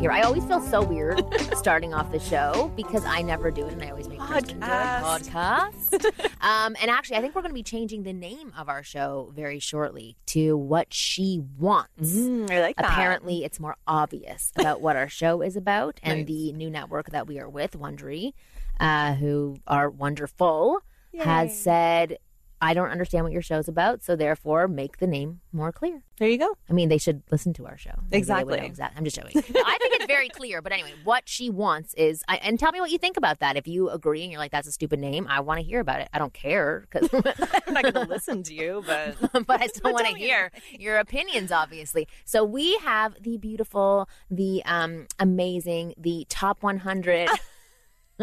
Here. I always feel so weird starting off the show because I never do it, and I always make Kristen do it. Podcast. um, and actually, I think we're going to be changing the name of our show very shortly to "What She Wants." Mm, I like that. Apparently, it's more obvious about what our show is about, and Nice. the new network that we are with, Wondery, uh, who are wonderful, has said, "I don't understand what your show's about, so therefore make the name more clear." There you go. I mean, they should listen to our show. Maybe Exactly. exact- I'm just joking. No, I think it's very clear. But anyway, what she wants is, I, and tell me what you think about that. If you agree and you're like, "That's a stupid name," I want to hear about it. I don't care because. I'm not going to listen to you, but but I still want to hear your opinions, obviously. So we have the beautiful, the um, amazing, the top 100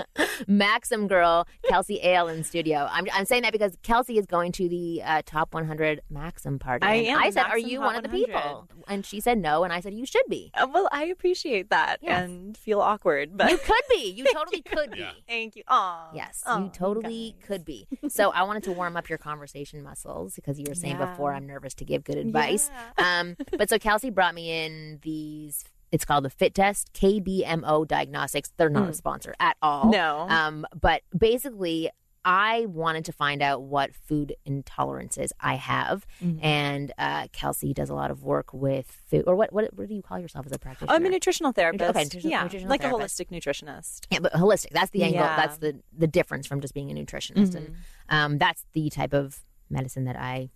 Maxim girl, Kelsey Ale in studio. I'm, I'm saying that because Kelsey is going to the uh, top 100 Maxim party. I am, I said, "Are you Hot one of the 100." people?" And she said, "No," and I said, "You should be. Uh, well, I appreciate that Yes. and feel awkward, but You could be. You totally could be." thank you. Aw. Yes, Aw, you totally guys. could be. So I wanted to warm up your conversation muscles because you were saying Yeah. before I'm nervous to give good advice. Yeah. Um, but so Kelsey brought me in these. It's called the Fit Test KBMO Diagnostics. They're not a sponsor at all. Hmm. No. Um, but basically, I wanted to find out what food intolerances I have, Mm-hmm. and uh, Kelsey does a lot of work with food. Or what? What, what do you call yourself as a practitioner? I'm a nutritional therapist. Okay, nutritional- yeah, nutritional like therapist. a holistic nutritionist. Yeah, but holistic. That's the angle. Yeah. Mm-hmm. That's the the difference from just being a nutritionist, and um, that's the type of medicine that I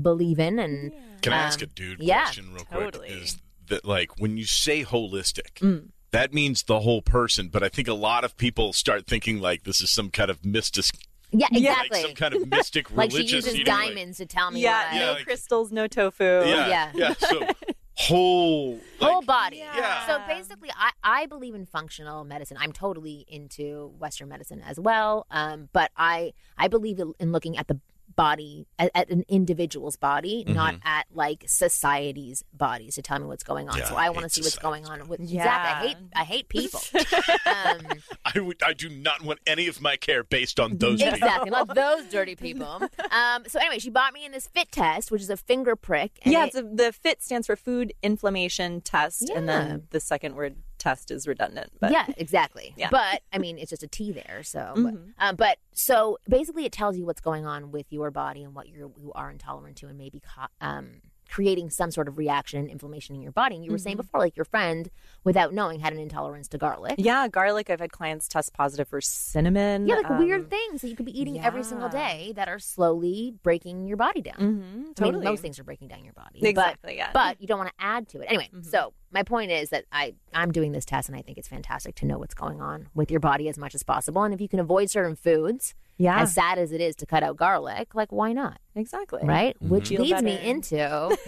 believe in. And Can I Um, ask a dude yeah, question real quick? Is that like when you say holistic, Mm. that means the whole person, but I think a lot of people start thinking like this is some kind of mystic, yeah, Yeah. like exactly. some kind of mystic Like she uses you know, like- diamonds to tell me. Yeah, what- Yeah, no like- crystals, no tofu. yeah, Yeah. yeah, So whole, Whole body. Yeah. So basically, I, I believe in functional medicine. I'm totally into Western medicine as well. Um, but I I believe in in looking at the body at, at an individual's body, not at like society's bodies to tell me what's going on. Mm-hmm. Yeah, so I I want to see what's going on with Yeah. exactly. I hate I hate people. um, I would, I do not want any of my care based on those people. exactly, not those dirty people. Um, so anyway, she bought me in this fit test, which is a finger prick. and Yeah, it- it's a, the FIT stands for Food Inflammation Test, and then the second word test is redundant. But yeah, exactly. Yeah. But I mean, it's just a T there. So, Mhm. but, um, but so basically, it tells you what's going on with your body and what you're, you are intolerant to, and maybe co- um, creating some sort of reaction and inflammation in your body. And you were saying before, like your friend, without knowing, had an intolerance to garlic. yeah, garlic. I've had clients test positive for cinnamon. Yeah, like um, weird things that you could be eating every single day that are slowly breaking your body down. mhm, I mean, totally. most things are breaking down your body. but- Exactly. yeah. but you don't want to add to it. Anyway, Mm-hmm. so my point is that I I'm doing this test and I think it's fantastic to know what's going on with your body as much as possible. And if you can avoid certain foods, yeah, as sad as it is to cut out garlic, like why not? exactly. Right? Which Feel leads me into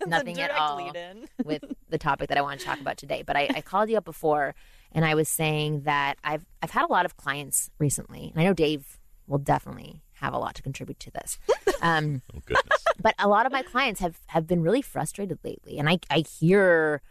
It's nothing at all with the topic that I want to talk about today. But I, I called you up before and I was saying that I've I've had a lot of clients recently, and I know Dave will definitely have a lot to contribute to this. Um, Oh goodness. but a lot of my clients have have been really frustrated lately and i i hear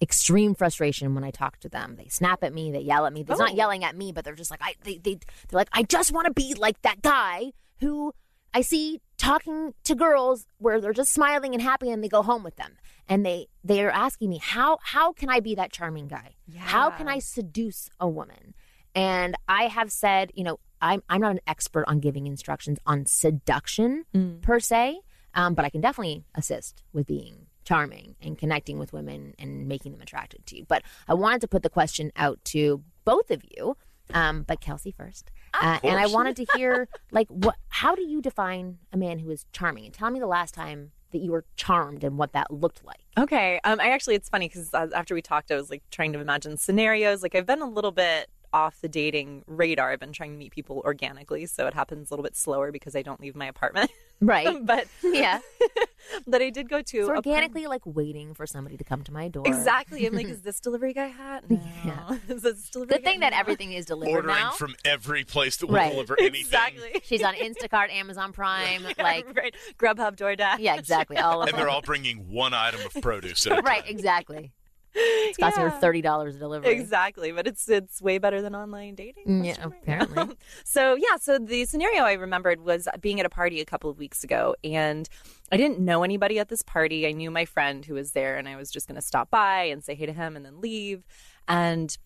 extreme frustration when i talk to them. They snap at me they yell at me. They're not Oh. yelling at me but they're just like i they, they they're like i just want to be like that guy who i see talking to girls where they're just smiling and happy and they go home with them. And they they are asking me how how can i be that charming guy? How can i seduce a woman? And i have said you know i'm, I'm not an expert on giving instructions on seduction Mm. per se um, but i can definitely assist with being charming and connecting with women and making them attracted to you but i wanted to put the question out to both of you um, but kelsey first uh, and i wanted to hear like what how do you define a man who is charming and tell me the last time that you were charmed and what that looked like. Okay. Um, I actually, it's funny because after we talked, I was like trying to imagine scenarios. Like I've been a little bit off the dating radar. I've been trying to meet people organically, so it happens a little bit slower because I don't leave my apartment. Right. but yeah. but I did go to So a- organically, like waiting for somebody to come to my door. Exactly. I'm like, is this delivery guy hot? No. Yeah. Is this delivery Good thing guy? that No. everything is delivered Ordering now. from every place that will Right. deliver anything. Exactly. She's on Instacart, Amazon Prime, like right. Grubhub, DoorDash. yeah, exactly. All of And they're all bringing one item of produce at a right, time. exactly. It's costing her Yeah. thirty dollars a delivery. Exactly, but it's it's way better than online dating. Mm, yeah, apparently. so yeah, so the scenario I remembered was being at a party a couple of weeks ago, and I didn't know anybody at this party. I knew my friend who was there, and I was just going to stop by and say hey to him, and then leave. And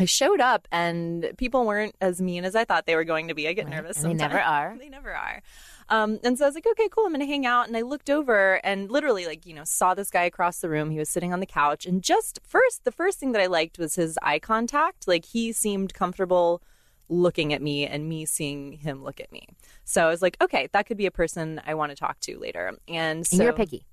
I showed up, and people weren't as mean as I thought they were going to be. I get Right, nervous. and they never are. They never are. Um, and so I was like, okay, cool. I'm going to hang out. And I looked over and literally, like, you know, saw this guy across the room. He was sitting on the couch. And just first, the first thing that I liked was his eye contact. Like, he seemed comfortable looking at me and me seeing him look at me. So I was like, okay, that could be a person I want to talk to later. And so And you're picky.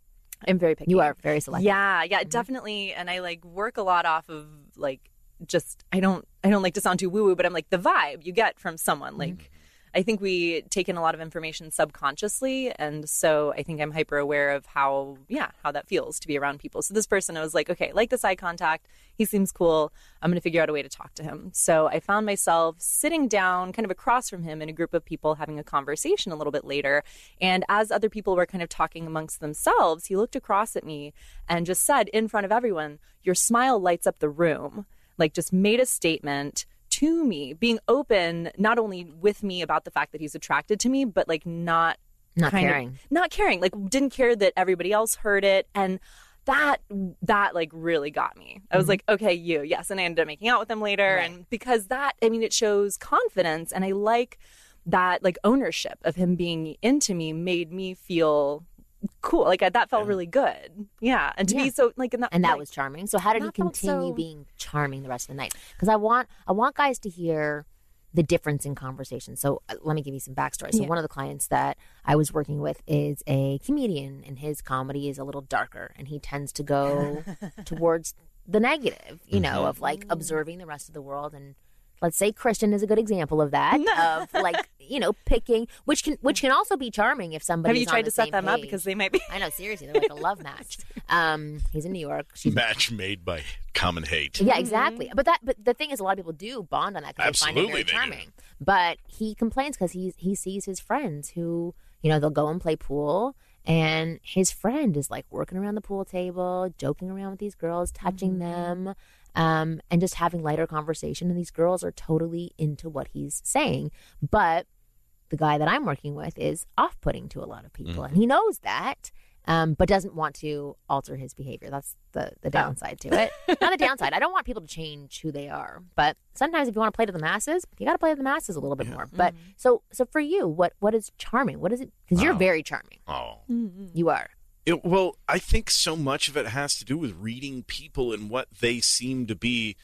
I'm very picky. You are very selective. Yeah, yeah, definitely. And I like work a lot off of like just I don't I don't like to sound too woo woo, but I'm like the vibe you get from someone. Like I think we take in a lot of information subconsciously, and so I think I'm hyper aware of how yeah how that feels to be around people. So this person, I was like, okay, like this eye contact. He seems cool. I'm gonna figure out a way to talk to him. So I found myself sitting down, kind of across from him, in a group of people having a conversation a little bit later. And as other people were kind of talking amongst themselves, he looked across at me and just said in front of everyone, "Your smile lights up the room." Like just made a statement to me, being open not only with me about the fact that he's attracted to me, but like not Not kind of- caring. not caring, like didn't care that everybody else heard it, and that that like really got me. I was mm-hmm. like, okay, you, yes, and I ended up making out with him later, Right. and because that, I mean, it shows confidence, and I like that like ownership of him being into me made me feel cool. Like I, that felt really good, yeah, and to Yeah. be so like and that, and that like, was charming. So how did he continue so- being charming the rest of the night? Because I want I want guys to hear the difference in conversation. So uh, let me give you some backstory. So Yeah. one of the clients that I was working with is a comedian, and his comedy is a little darker, and he tends to go towards the negative, you know, of like observing the rest of the world and. Let's say Kristen is a good example of that, of like you know picking, which can which can also be charming if somebody. Have you tried to set them up because they might be I know seriously, they're like a love match. Um, he's in New York. She's Match made by common hate. yeah, exactly. But that, but the thing is, a lot of people do bond on that because they find it Absolutely very they do. charming. But he complains because he he sees his friends who you know they'll go and play pool, and his friend is like working around the pool table, joking around with these girls, touching them, um, and just having lighter conversation. And these girls are totally into what he's saying, but the guy that I'm working with is off-putting to a lot of people, and he knows that. Um, but doesn't want to alter his behavior. That's the the downside to it. Not the downside. I don't want people to change who they are, but sometimes if you want to play to the masses, you got to play to the masses a little bit more. But so so for you, what what is charming? What is it? Because you're very charming. Oh. You are. It, well, I think so much of it has to do with reading people and what they seem to be.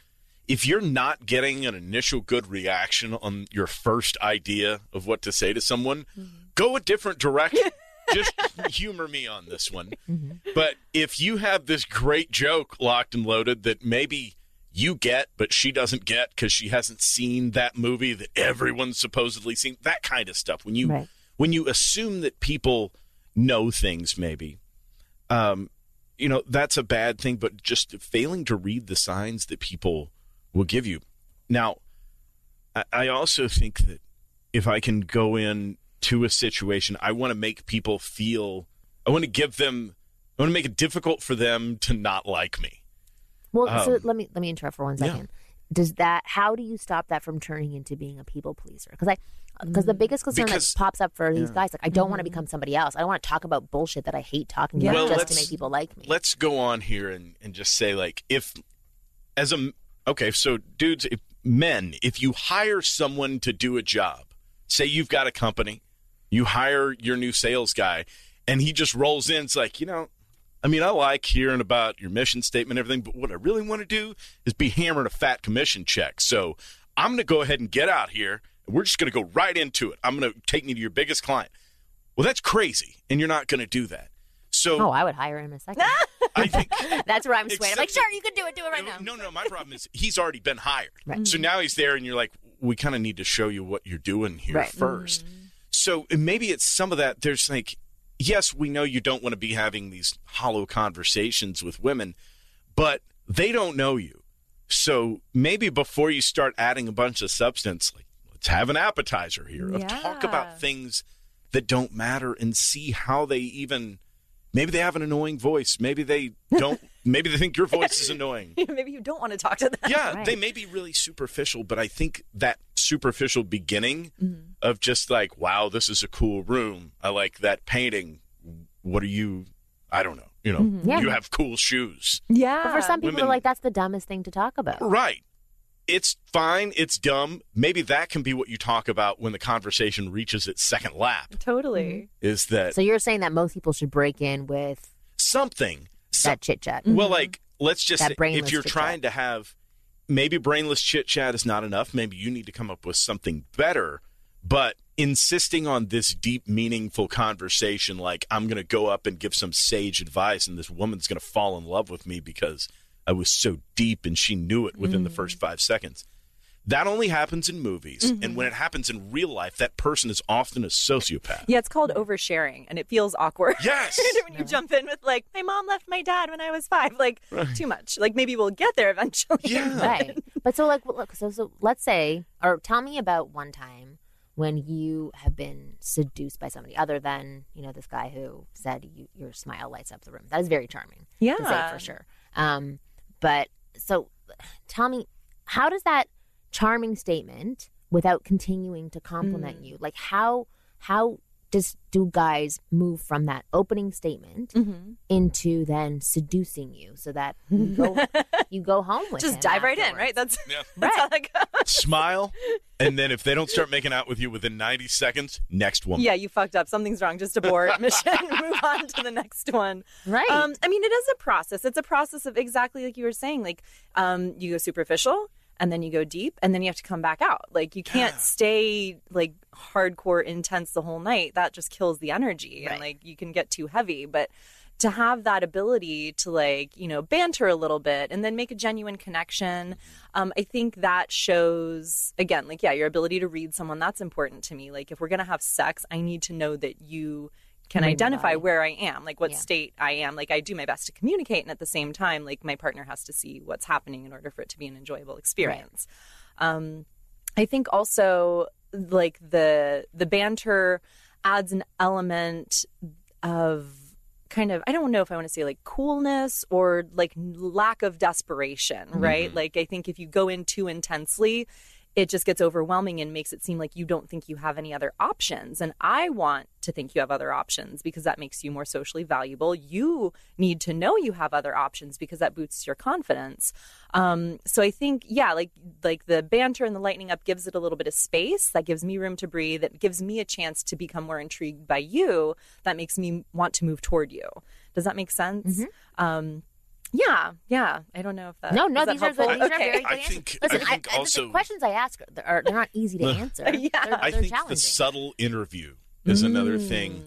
If you're not getting an initial good reaction on your first idea of what to say to someone, mm-hmm. go a different direction. Just humor me on this one. Mm-hmm. But if you have this great joke locked and loaded that maybe you get, but she doesn't get because she hasn't seen that movie that everyone's supposedly seen, that kind of stuff. When you Right. when you assume that people know things, maybe um, you know, that's a bad thing, but just failing to read the signs that people will give you. Now, I, I also think that if I can go in to a situation, I want to make people feel, I want to give them, I want to make it difficult for them to not like me. Well, so Um, let me let me interrupt for one second. yeah. Does that? How do you stop that from turning into being a people pleaser? Because I, because the mm. biggest concern Because- that pops up for these guys, like I don't want to mm-hmm. become somebody else. I don't want to talk about bullshit that I hate talking Yeah. about Well, just to make people like me. Let's go on here and, and just say, like, if, as a, okay, so dudes, if, men, if you hire someone to do a job, say you've got a company, you hire your new sales guy, and he just rolls in, it's like, you know, I mean, I like hearing about your mission statement and everything, but what I really want to do is be hammering a fat commission check. So I'm going to go ahead and get out here, and we're just going to go right into it. I'm going to take me to your biggest client. Well, that's crazy, and you're not going to do that. So Oh, I would hire him in a second. I think That's where I'm swaying. I'm like, sure, you can do it. Do it right now. no, no. My problem is he's already been hired. Right. So now he's there, and you're like, we kind of need to show you what you're doing here Right. first. So maybe it's some of that. There's like, yes, we know you don't want to be having these hollow conversations with women, but they don't know you. So maybe before you start adding a bunch of substance, like let's have an appetizer here of talk about things that don't matter and see how they even. Maybe they have an annoying voice. Maybe they don't. maybe they think your voice is annoying. Maybe you don't want to talk to them. Yeah, Right. they may be really superficial, but I think that superficial beginning mm-hmm. of just like, wow, this is a cool room. I like that painting. What are you? I don't know. You know, mm-hmm. Yeah. you have cool shoes. Yeah. But for some people, women- like that's the dumbest thing to talk about. Right. It's fine. It's dumb. Maybe that can be what you talk about when the conversation reaches its second lap. Totally. Mm-hmm. Is that So you're saying that most people should break in with something? Some- that chit chat. Mm-hmm. Well, like, let's just That say, if you're chit-chat. trying to have maybe brainless chit chat is not enough, maybe you need to come up with something better. But insisting on this deep, meaningful conversation, like I'm going to go up and give some sage advice, and this woman's going to fall in love with me because I was so deep and she knew it within the first five seconds. That only happens in movies. And when it happens in real life, that person is often a sociopath. Yeah, it's called oversharing, and it feels awkward. Yes. when you jump in with like, my mom left my dad when I was five, like too much. Like maybe we'll get there eventually. Yeah. right. But so, like, look. So, so let's say, or tell me about one time when you have been seduced by somebody other than you know this guy who said you, your smile lights up the room. That is very charming. to say Yeah. for sure. Um, but so, tell me, how does that charming statement, without continuing to compliment hmm. you, like how how does do guys move from that opening statement Mm-hmm. into then seducing you so that you go you go home with Just him dive right in, right? That's Yeah. that's how that goes. Smile. And then if they don't start making out with you within 90 seconds, next woman. Yeah, you fucked up. Something's wrong. Just abort mission. Move on to the next one. Right. Um, I mean, it is a process. It's a process of exactly like you were saying. Like, um, you go superficial, and then you go deep, and then you have to come back out. Like, you can't stay like hardcore intense the whole night. That just kills the energy, and like you can get too heavy. But to have that ability to like you know banter a little bit and then make a genuine connection um, i think that shows again like yeah your ability to read someone that's important to me like if we're gonna have sex i need to know that you can identify where i am like what Yeah. state i am. Like i do my best to communicate and at the same time like my partner has to see what's happening in order for it to be an enjoyable experience. Um, I think also like the the banter adds an element of kind of I don't know if I want to say like coolness or like lack of desperation, right? Like I think if you go in too intensely, it just gets overwhelming and makes it seem like you don't think you have any other options. And I want to think you have other options because that makes you more socially valuable. You need to know you have other options because that boosts your confidence. Um, so I think, yeah, like like the banter and the lightening up gives it a little bit of space. That gives me room to breathe. That gives me a chance to become more intrigued by you. That makes me want to move toward you. Does that make sense? Um, yeah, yeah. I don't know if that. no, no, these are, the, these are Okay. very good I answers. think- Listen, I think I, also- the questions I ask are they're, they're not easy to answer. Yeah. They're, I they're think challenging. the subtle interview is another mm. thing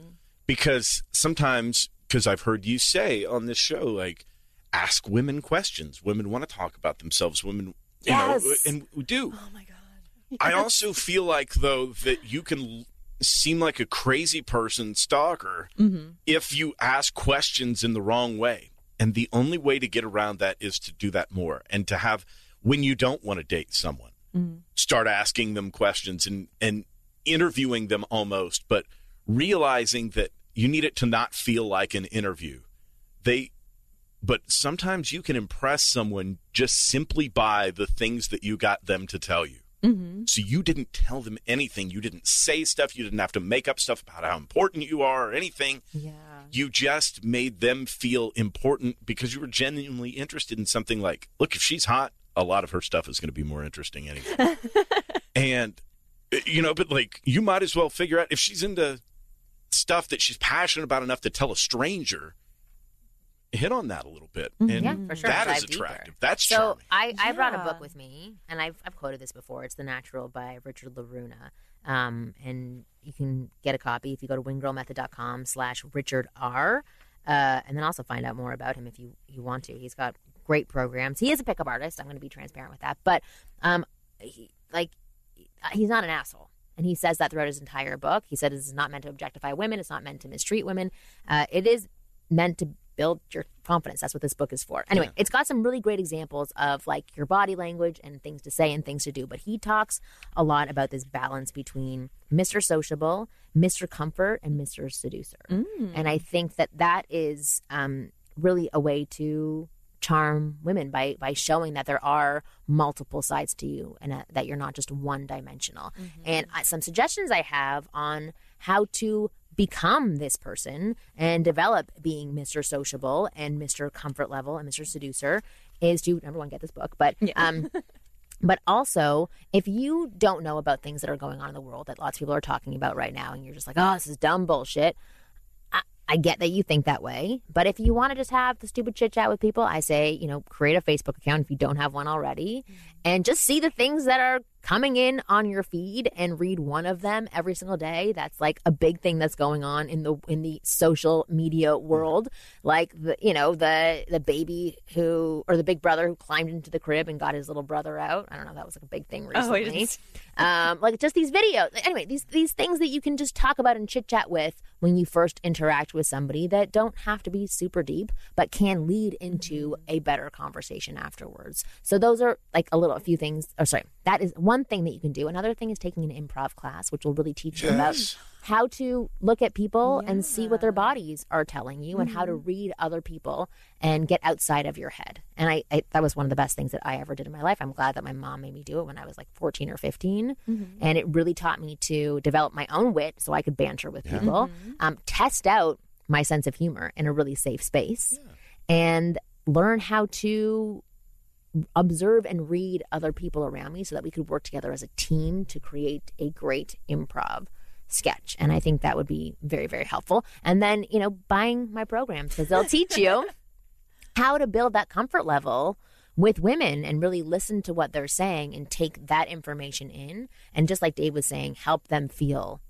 because sometimes, because I've heard you say on this show, like, ask women questions. Women want to talk about themselves. Women, you Yes. know, and we do. Oh my god. I also feel like, though, that you can l- seem like a crazy person stalker mm-hmm. if you ask questions in the wrong way. And the only way to get around that is to do that more and to have, when you don't want to date someone, mm-hmm. start asking them questions and, and interviewing them almost, but realizing that you need it to not feel like an interview. They, but sometimes you can impress someone just simply by the things that you got them to tell you. Mm-hmm. So you didn't tell them anything. You didn't say stuff. You didn't have to make up stuff about how important you are or anything. Yeah. You just made them feel important because you were genuinely interested in something like, look, if she's hot, a lot of her stuff is going to be more interesting anyway. and, you know, but like, you might as well figure out if she's into stuff that she's passionate about enough to tell a stranger, hit on that a little bit. And Mm-hmm. Yeah, for sure. that is Dive deeper. attractive. That's So charming. I, I brought a book with me, and I've, I've quoted this before. It's The Natural by Richard La Ruina. Um, and you can get a copy if you go to wingirlmethod.com slash Richard R. uh, and then also find out more about him if you you want to. He's got great programs. He is a pickup artist. I'm going to be transparent with that, but um, he, like he's not an asshole. And he says that throughout his entire book. He said it's not meant to objectify women. It's not meant to mistreat women. Uh, it is meant to build your confidence. That's what this book is for. Anyway, yeah. it's got some really great examples of like your body language and things to say and things to do. But he talks a lot about this balance between Mr. Sociable, Mr. Comfort, and Mr. Seducer. Mm. And I think that that is um, really a way to charm women by by showing that there are multiple sides to you and uh, that you're not just one dimensional. Mm-hmm. And uh, some suggestions I have on how to become this person and develop being Mr. Sociable and Mr. Comfort Level and Mr. Seducer is to number one get this book, but yeah. um But also, if you don't know about things that are going on in the world that lots of people are talking about right now, and you're just like, oh, this is dumb bullshit, I get that you think that way, but if you want to just have the stupid chit chat with people, I say, you know, create a Facebook account if you don't have one already mm-hmm. and just see the things that are coming in on your feed and read one of them every single day. That's like a big thing that's going on in the in the social media world. Like the you know, the the baby who or the big brother who climbed into the crib and got his little brother out. I don't know, that was like a big thing oh, recently. Oh, um, like just these videos. Anyway, these these things that you can just talk about and chit chat with when you first interact with somebody that don't have to be super deep, but can lead into a better conversation afterwards. So those are like a little a few things. Or sorry, that is one thing that you can do. Another thing is taking an improv class, which will really teach yes. you about how to look at people yeah. and see what their bodies are telling you mm-hmm. and how to mm-hmm. read other people and get outside of your head. And I, I, that was one of the best things that I ever did in my life. I'm glad that my mom made me do it when I was like 14 or 15. Mm-hmm. And it really taught me to develop my own wit so I could banter with yeah. people, mm-hmm. um, test out my sense of humor in a really safe space, yeah. and learn how to observe and read other people around me so that we could work together as a team to create a great improv sketch. And I think that would be very, very helpful. And then, you know, buying my programs because they'll teach you how to build that comfort level with women and really listen to what they're saying and take that information in. And just like Dave was saying, help them feel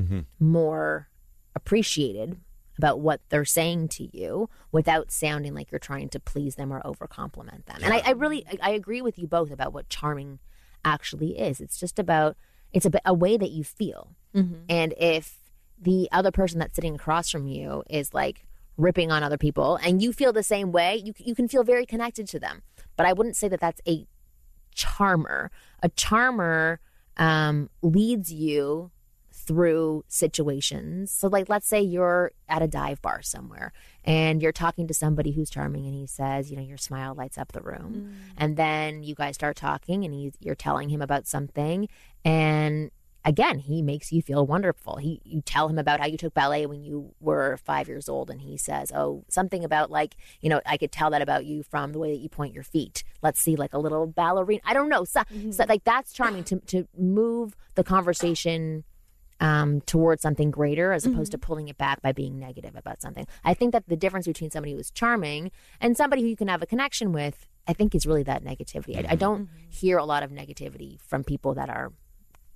mm-hmm. more appreciated about what they're saying to you without sounding like you're trying to please them or over compliment them. Yeah. And I, I really I agree with you both about what charming actually is. It's just about it's a, a way that you feel. Mm-hmm. And if the other person that's sitting across from you is like ripping on other people and you feel the same way, you you can feel very connected to them. But I wouldn't say that that's a charmer. A charmer um, leads you through situations. So, like, let's say you're at a dive bar somewhere and you're talking to somebody who's charming, and he says, you know, your smile lights up the room. Mm. And then you guys start talking, and he's, you're telling him about something, and again, he makes you feel wonderful. He you tell him about how you took ballet when you were five years old, and he says, "Oh, something about like you know, I could tell that about you from the way that you point your feet. Let's see, like a little ballerina. I don't know, so, mm-hmm. so like that's charming to to move the conversation um, towards something greater as opposed mm-hmm. to pulling it back by being negative about something. I think that the difference between somebody who is charming and somebody who you can have a connection with, I think is really that negativity. I, I don't mm-hmm. hear a lot of negativity from people that are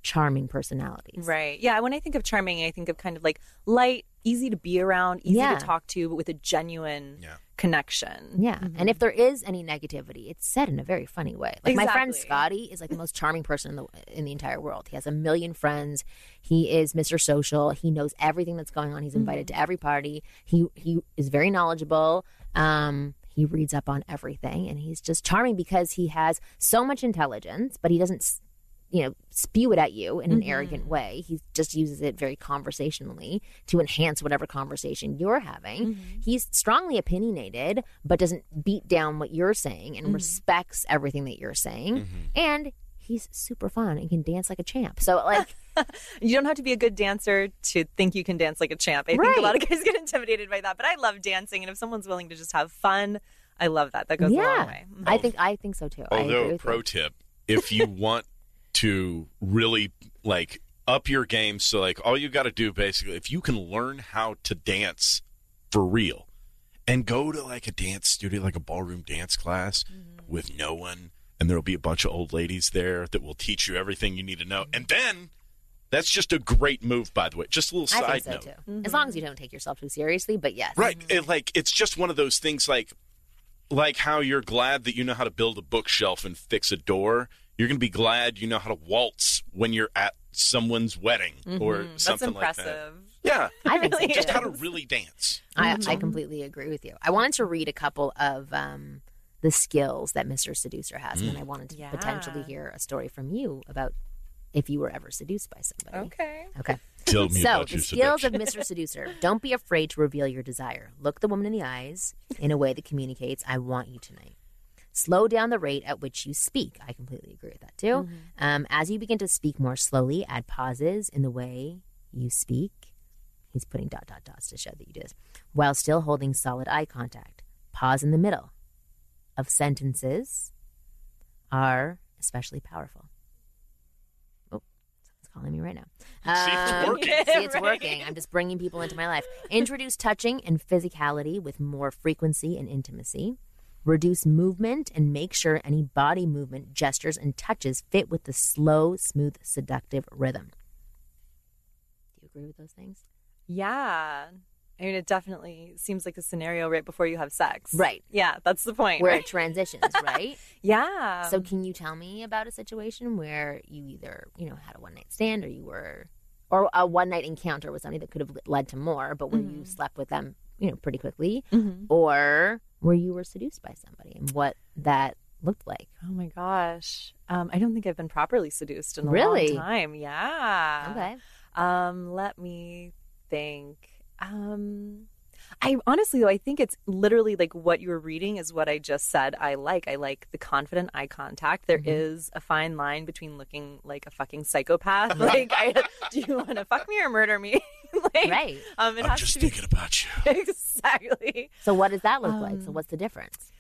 charming personalities. Right. Yeah. When I think of charming, I think of kind of like light, easy to be around, easy yeah. to talk to, but with a genuine yeah connection. Yeah. Mm-hmm. And if there is any negativity, it's said in a very funny way. Like exactly. my friend Scotty is like the most charming person in the in the entire world. He has a million friends. He is Mr. Social. He knows everything that's going on. He's invited mm-hmm. to every party. He he is very knowledgeable. Um he reads up on everything and he's just charming because he has so much intelligence, but he doesn't you know, spew it at you in an mm-hmm. arrogant way. He just uses it very conversationally to enhance whatever conversation you're having. Mm-hmm. He's strongly opinionated, but doesn't beat down what you're saying and mm-hmm. respects everything that you're saying. Mm-hmm. And he's super fun and can dance like a champ. So like you don't have to be a good dancer to think you can dance like a champ. I right. think a lot of guys get intimidated by that, but I love dancing and if someone's willing to just have fun, I love that. That goes yeah. a long way. I think I think so too. Although pro you. tip, if you want to really like up your game. So like all you got to do basically, if you can learn how to dance for real, and go to like a dance studio, like a ballroom dance class mm-hmm. with no one, and there'll be a bunch of old ladies there that will teach you everything you need to know, and then That's just a great move, by the way. Just a little side so note. too. Mm-hmm. As long as you don't take yourself too seriously, but yes. Right. It, like it's just one of those things like like how you're glad that you know how to build a bookshelf and fix a door. You're going to be glad you know how to waltz when you're at someone's wedding or Mm-hmm. That's something like impressive. that. Yeah. I think Really too. just how to really dance. I, I completely agree with you. I wanted to read a couple of um, the skills that Mr. Seducer has, and I wanted to Yeah. potentially hear a story from you about if you were ever seduced by somebody. Okay. Okay. Tell me So, about the your skills of. Mr. Seducer. Don't be afraid to reveal your desire. Look the woman in the eyes in a way that communicates, I want you tonight. Slow down the rate at which you speak. I completely agree with that too. Um, as you begin to speak more slowly, add pauses in the way you speak. He's putting dot, dot, dots to show that you do this. While still holding solid eye contact. Pause in the middle of sentences are especially powerful. Oh, someone's calling me right now. See, it's Um, working. See, it's working. I'm just bringing people into my life. Introduce touching and physicality with more frequency and intimacy. Reduce movement and make sure any body movement, gestures, and touches fit with the slow, smooth, seductive rhythm. Do you agree with those things? Yeah. I mean, it definitely seems like a scenario right before you have sex. Right. Yeah, that's the point. Where right? it transitions, right? Yeah. so, can you tell me about a situation where you either, you know, had a one night stand or you were, or a one night encounter with somebody that could have led to more, but where you mm-hmm. slept with them, you know, pretty quickly, Mhm. or where you were seduced by somebody and what that looked like? Oh my gosh. Um, I don't think I've been properly seduced in a Really? long time. Yeah. Okay. Um, let me think. Um, I honestly though I think it's literally like what you're reading is what I just said. I like. I like the confident eye contact. There is a fine line between looking like a fucking psychopath. like, I, do you want to fuck me or murder me? like, Right. Um, it I'm has just to be thinking about you. exactly. So, what does that look like? So, Um, what's the difference?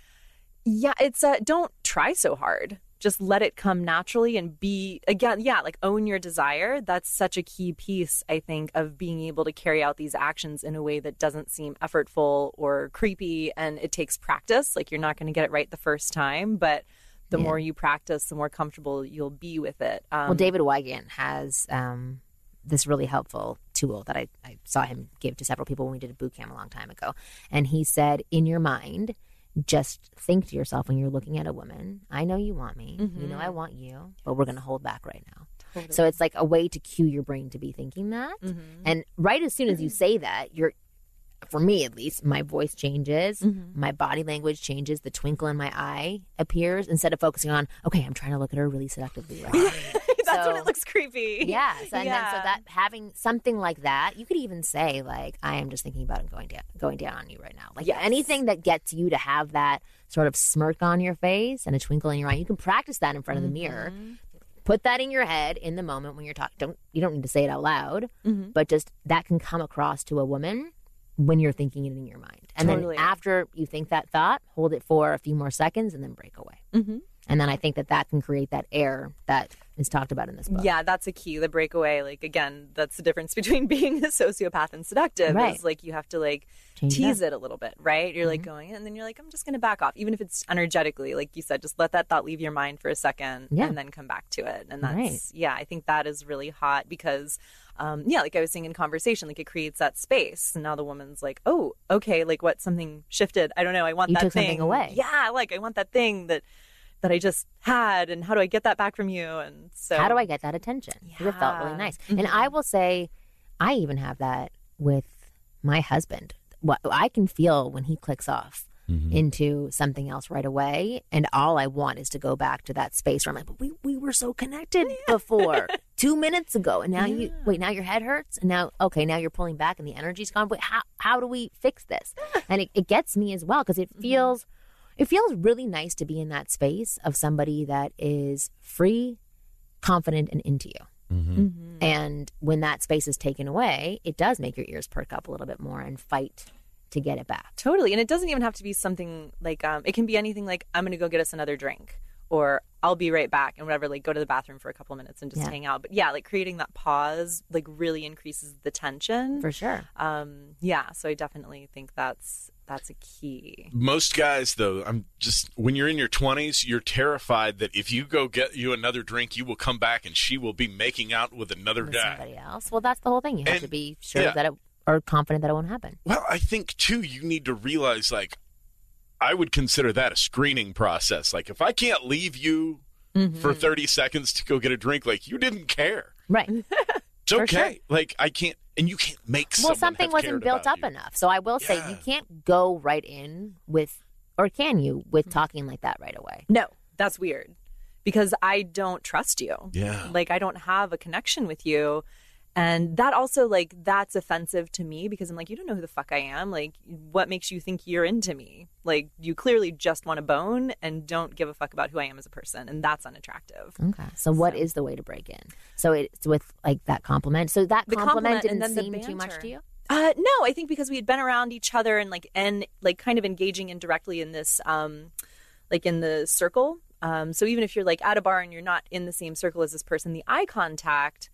Yeah, it's uh don't try so hard. Just let it come naturally and be again, yeah, like own your desire. That's such a key piece, I think, of being able to carry out these actions in a way that doesn't seem effortful or creepy and it takes practice. Like you're not going to get it right the first time, but the Yeah. more you practice, the more comfortable you'll be with it. Um, well, David Wygant has um, this really helpful tool that I, I saw him give to several people when we did a boot camp a long time ago. And he said, in your mind, just think to yourself when you're looking at a woman, I know you want me. You know mm-hmm. I want you, but we're going to hold back right now. So it's like a way to cue your brain to be thinking that. Mm-hmm. And right as soon as you mm-hmm. say that, you're, for me at least, my voice changes, my body language changes, the twinkle in my eye appears instead of focusing on, okay, I'm trying to look at her really seductively right that's when it looks creepy. Yes, and then so that having something like that, you could even say like, "I am just thinking about going down, going down on you right now." Like Yes. anything that gets you to have that sort of smirk on your face and a twinkle in your eye, you can practice that in front of the mirror. Mm-hmm. Put that in your head in the moment when you're talking. Don't you don't need to say it out loud, Mm-hmm. but just that can come across to a woman when you're thinking it in your mind. And Totally. then after you think that thought, hold it for a few more seconds and then break away. Mhm. And then I think that that can create that air that is talked about in this book. Yeah, that's a key. The breakaway, like again, that's the difference between being a sociopath and seductive. Right. Is like you have to like Change tease up. it a little bit, right? You're like going, and then you're like, I'm just going to back off, even if it's energetically, like you said, just let that thought leave your mind for a second, Yeah. and then come back to it. And that's Right. yeah, I think that is really hot because. Um, yeah, like I was saying in conversation, like it creates that space. And now the woman's like, oh, okay, like what? Something shifted. I don't know. I want You that thing away. Yeah, like I want that thing that that I just had, and how do I get that back from you? And so, How do I get that attention? 'Cause It felt really Yeah. nice. And mm-hmm. I will say, I even have that with my husband. What I can feel when he clicks off mm-hmm. into something else right away, and all I want is to go back to that space where I'm like, but we, we were so connected before two minutes ago, and now you wait. Now your head hurts, and now okay, now you're pulling back, and the energy's gone. But how how do we fix this? And it, it gets me as well because it mm-hmm. feels it feels really nice to be in that space of somebody that is free confident and into you. Mm-hmm. And when that space is taken away, it does make your ears perk up a little bit more and fight to get it back. Totally. And it doesn't even have to be something like um it can be anything like I'm going to go get us another drink or I'll be right back and whatever like go to the bathroom for a couple minutes and just Yeah. hang out. But yeah, like creating that pause like really increases the tension. For sure. um yeah, so I definitely think that's That's a key. Most guys, though, I'm just when you're in your 20s, you're terrified that if you go get you another drink, you will come back and she will be making out with another With guy. somebody else. Well, that's the whole thing. You have And- to be sure yeah. that it or confident that it won't happen. Well, I think too, you need to realize like, I would consider that a screening process. Like, if I can't leave you Mm-hmm. for 30 seconds to go get a drink, like, you didn't care. Right. It's For okay. Like, I can't, and you can't make well, something have wasn't built up you. enough. So I will say you can't go right in with, or can you, Mm-hmm. with talking like that right away? No, that's weird because I don't trust you. Yeah. Like I don't have a connection with you. And that also like that's offensive to me because I'm like you don't know who the fuck I am. Like what makes you think you're into me? Like you clearly just want a bone and don't give a fuck about who I am as a person and that's unattractive. Okay. So what is the way to break in? So it's with like that compliment. So that The compliment compliment didn't and then seem the too much to you? Uh, no, I think because we had been around each other and like and like kind of engaging indirectly in this, um, like in the circle. Um, so even if you're like at a bar and you're not in the same circle as this person, the eye contact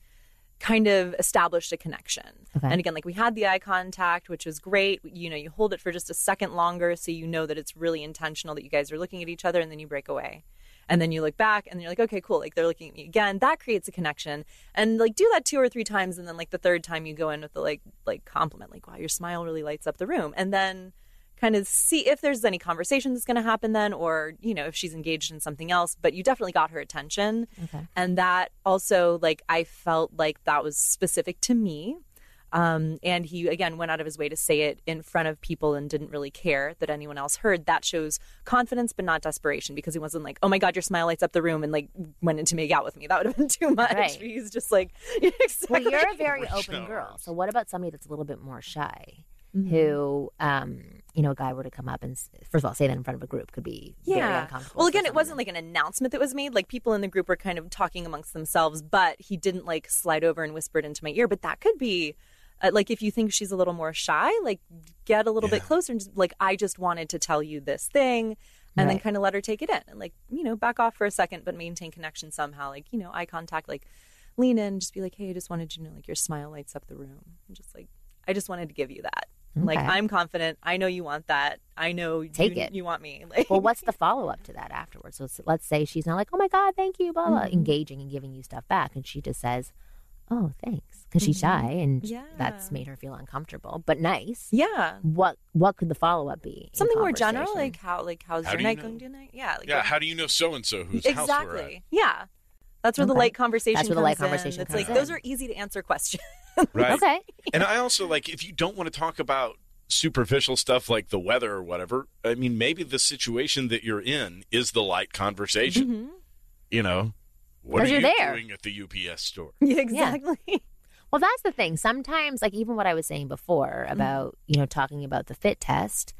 kind of established a connection. Okay. And again, like we had the eye contact, which was great. You know, you hold it for just a second longer, so you know that it's really intentional that you guys are looking at each other, and then you break away. And then you look back and you're like, okay, cool. Like they're looking at me again. That creates a connection. And like do that two or three times. And then like the third time you go in with the like like compliment, like, wow, your smile really lights up the room. And then kind of see if there's any conversation that's going to happen then or you know if she's engaged in something else but you definitely got her attention Okay. and that also like i felt like that was specific to me um, and he again went out of his way to say it in front of people and didn't really care that anyone else heard that shows confidence but not desperation because he wasn't like oh my god your smile lights up the room and like went in to make out with me that would have been too much Right. he's just like Well, you're a very open girl. So what about somebody that's a little bit more shy? Mm-hmm. Who, um, you know, a guy were to come up and first of all say that in front of a group could be very yeah. uncomfortable. Well, again, it wasn't like an announcement that was made. Like people in the group were kind of talking amongst themselves, but he didn't like slide over and whispered into my ear. But that could be. Uh, like if you think she's a little more shy, like get a little bit closer and just like I just wanted to tell you this thing, and then kind of let her take it in and like you know back off for a second, but maintain connection somehow. Like you know eye contact, like lean in, just be like, hey, I just wanted you to know like your smile lights up the room, and just like I just wanted to give you that. Like I'm confident. I know you want that. I know Take you, it. You want me. Like well, what's the follow up to that afterwards? So s- let's say she's not like, oh my God, thank you, blah, blah, Mm-hmm. engaging and giving you stuff back. And she just says, oh, thanks. Because she's shy and Mm-hmm. Yeah. that's made her feel uncomfortable, but nice. Yeah. What what could the follow up be? Something more general, like how like how's How your do you night know? going tonight? Yeah. Like, Yeah, what- how do you know so and so whose house we're at? exactly. Yeah. That's where the light conversation That's where the light comes in. conversation It's comes like those are easy to answer questions. Right. Okay. And I also like if you don't want to talk about superficial stuff like the weather or whatever, I mean maybe the situation that you're in is the light conversation. You know, what are 'Cause you you're there. doing at the UPS store? yeah, exactly. Well, that's the thing. Sometimes, like even what I was saying before Mm-hmm. about, you know, talking about the fit test,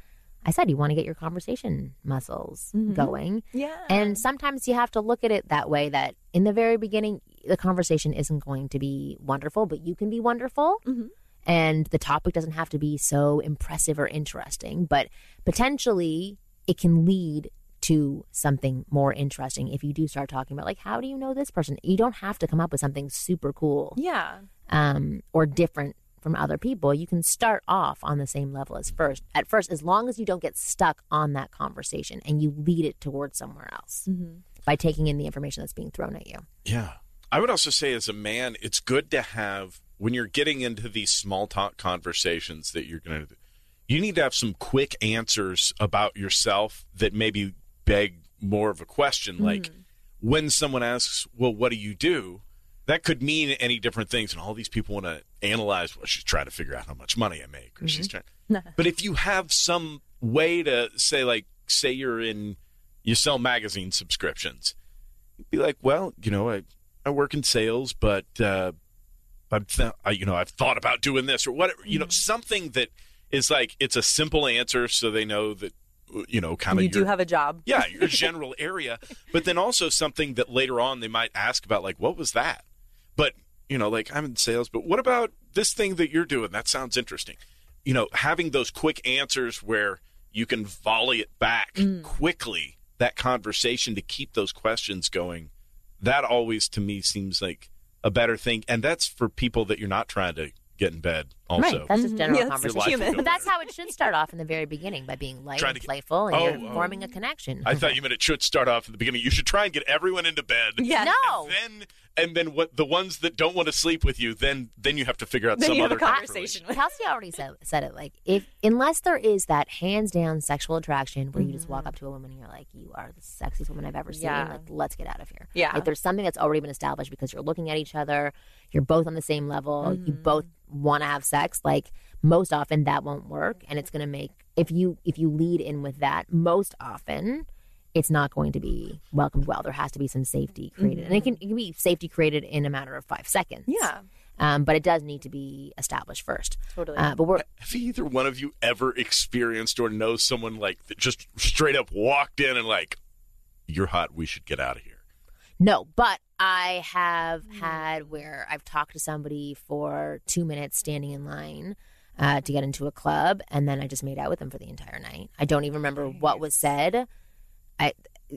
I said you want to get your conversation muscles Mm-hmm. going. Yeah. And sometimes you have to look at it that way that in the very beginning, the conversation isn't going to be wonderful, but you can be wonderful. Mhm. And the topic doesn't have to be so impressive or interesting, but potentially it can lead to something more interesting if you do start talking about, like, how do you know this person? You don't have to come up with something super cool yeah. um, or different from other people. You can start off on the same level as first. At first, as long as you don't get stuck on that conversation and you lead it towards somewhere else Mm-hmm. by taking in the information that's being thrown at you. Yeah. I would also say, as a man, it's good to have, when you're getting into these small talk conversations that you're going to, you need to have some quick answers about yourself that maybe beg more of a question. Like when someone asks, Well, what do you do? That could mean any different things. And all these people want to analyze, well, she's trying to figure out how much money I make, or she's trying. but if you have some way to say, like, say you're in, you sell magazine subscriptions, be like, well, you know, I, I work in sales, but uh, I've th- I, you know I've thought about doing this or whatever. You know, something that is like it's a simple answer, so they know that you know kind of You do have a job. yeah your general area, but then also something that later on they might ask about, like what was that? But you know, like I'm in sales, but what about this thing that you're doing? That sounds interesting. You know, having those quick answers where you can volley it back mm. quickly, that conversation to keep those questions going, that always to me seems like a better thing. And that's for people that you're not trying to get in bed Also, Right. That's just general Yeah, it's conversation. life human. But that's how it should start off in the very beginning by being light Trying and to get- playful and Oh, you're oh. forming a connection. I thought you meant it should start off in the beginning. You should try and get everyone into bed. Yeah. no. And then and then what the ones that don't want to sleep with you, then then you have to figure out Then some you have a other conversation relation. with. Kelsey already said said it like if unless there is that hands down sexual attraction where you just walk mm-hmm. up to a woman and you're like you are the sexiest woman I've ever seen Yeah. like let's get out of here Yeah. like there's something that's already been established because you're looking at each other you're both on the same level you both mm. want to have sex like most often that won't work and it's going to make if you if you lead in with that most often it's not going to be welcomed well there has to be some safety created and it can, it can be safety created in a matter of five seconds Yeah. um, but it does need to be established first Totally. uh, but we're Have either one of you ever experienced or know someone like that just straight up walked in and like, "You're hot. We should get out of here." No, but I have had where I've talked to somebody for two minutes standing in line uh, to get into a club, and then I just made out with them for the entire night. I don't even remember what was said. I,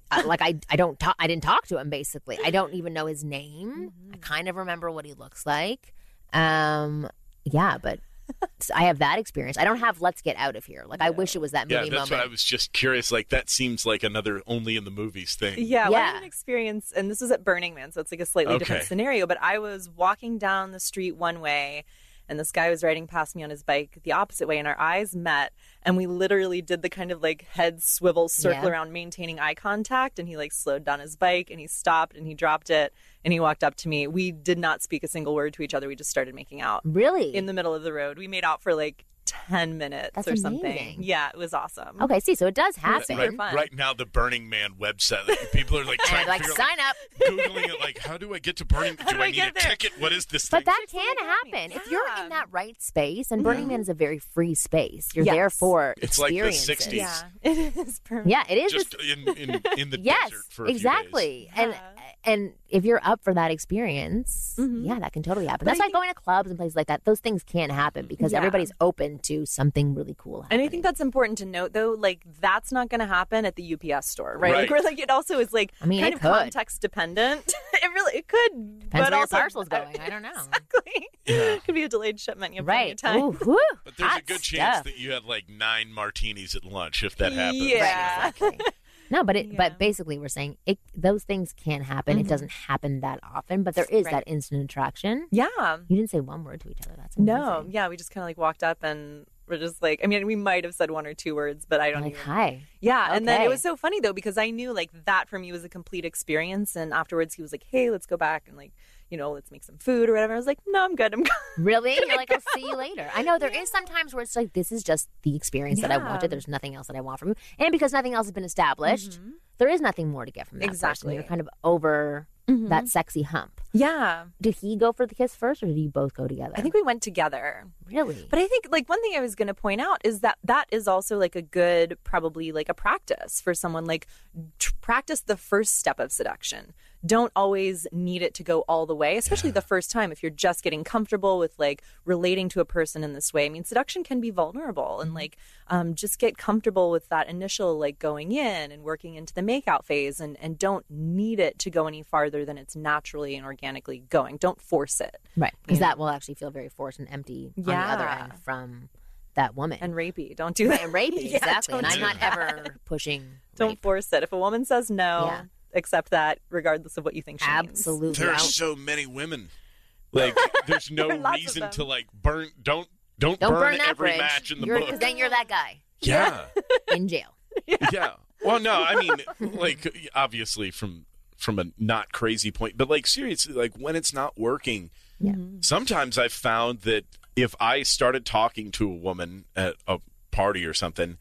I like I I don't talk. I didn't talk to him. Basically, I don't even know his name. I kind of remember what he looks like. Um, yeah, but. I have that experience. I don't have "Let's Get Out of Here." Like I wish it was that movie Yeah, that's moment. what I was just curious. Like that seems like another only in the movies thing. Yeah, well, I had Yeah. an experience, and this was at Burning Man, so it's like a slightly different scenario. But I was walking down the street one way, and this guy was riding past me on his bike the opposite way, and our eyes met, and we literally did the kind of like head swivel circle Yeah. around, maintaining eye contact. And he like slowed down his bike, and he stopped, and he dropped it, and he walked up to me. We did not speak a single word to each other. We just started making out really in the middle of the road. We made out for like ten minutes That's or something. Yeah, it was awesome. okay. See, so it does happen. super Right, right now, the Burning Man website, like, people are like And trying I'd like to figure out, sign up. googling it, like, how do I get to Burning? Do, do I I need a there? ticket? What is this But thing? that can happen if you're in that right space. And Burning Man is a very free space. You're there for It's like the experiences. 60s. Yeah, it is perfect. Yeah, it is. just in in, in the yes, desert for a few exactly. Yeah. And and if you're up for that experience, Mhm. yeah, that can totally happen. But That's I why think- going to clubs and places like that, those things can happen because Yeah. everybody's open to something really cool. And I think that's important to note, though. Like, that's not going to happen at the UPS store, right? Right. Like, where like it also is like I mean, kind of could. context dependent. it really it could, Depends but where your also parcel's going. I don't know. exactly. Yeah. Could be a delayed shipment. You have right? of time. Ooh, whew, But there's a hot good chance stuff. that you had like nine martinis at lunch if that happens. Yeah. Exactly. No, but it, Yeah. but basically, we're saying it, those things can happen. It Mhm. doesn't happen that often, but there is Right. that instant attraction. Yeah. You didn't say one word to each other. That's No. Yeah. We just kind of like walked up and we're just like, I mean, we might have said one or two words, but I don't like even. hi. Yeah, and then it was so funny though because I knew like that for me was a complete experience. And afterwards, he was like, "Hey, let's go back and like, you know, let's make some food or whatever." I was like, "No, I'm good. I'm good." Really? You're like, I'll see you oh. later. I know there is sometimes where it's like, this is just the experience that I wanted. There's nothing else that I want from you. And because nothing else has been established, mm-hmm. there is nothing more to get from that person. Exactly. You're kind of over mm-hmm. that sexy hump. Yeah, Did he go for the kiss first or did you both go together? I think we went together. Really? But I think like one thing I was going to point out is that that is also like a good, probably like a practice for someone like tr- practice the first step of seduction. Don't always need it to go all the way, especially the first time if you're just getting comfortable with like relating to a person in this way. I mean, seduction can be vulnerable and like um, just get comfortable with that initial like going in and working into the makeout phase and, and don't need it to go any farther than it's naturally and organically going. Don't force it. right. Because Yeah. that will actually feel very forced and empty on the other Yeah. end from that woman. And rapey, don't do that. and rapey, Yeah, exactly. And I'm not that. ever pushing. Don't rape. force it. If a woman says no, Yeah. Accept that regardless of what you think she means. Absolutely. There are so many women. Like, there's no There are lots of reason them. to like burn. Don't don't, Don't burn, burn that every bridge. match in the Because book. then you're that guy Yeah, in jail. yeah. Well, no, I mean, like, obviously from from a not crazy point, but like seriously, like when it's not working, Yeah. Mm-hmm. sometimes I've found that if I started talking to a woman at a party or something.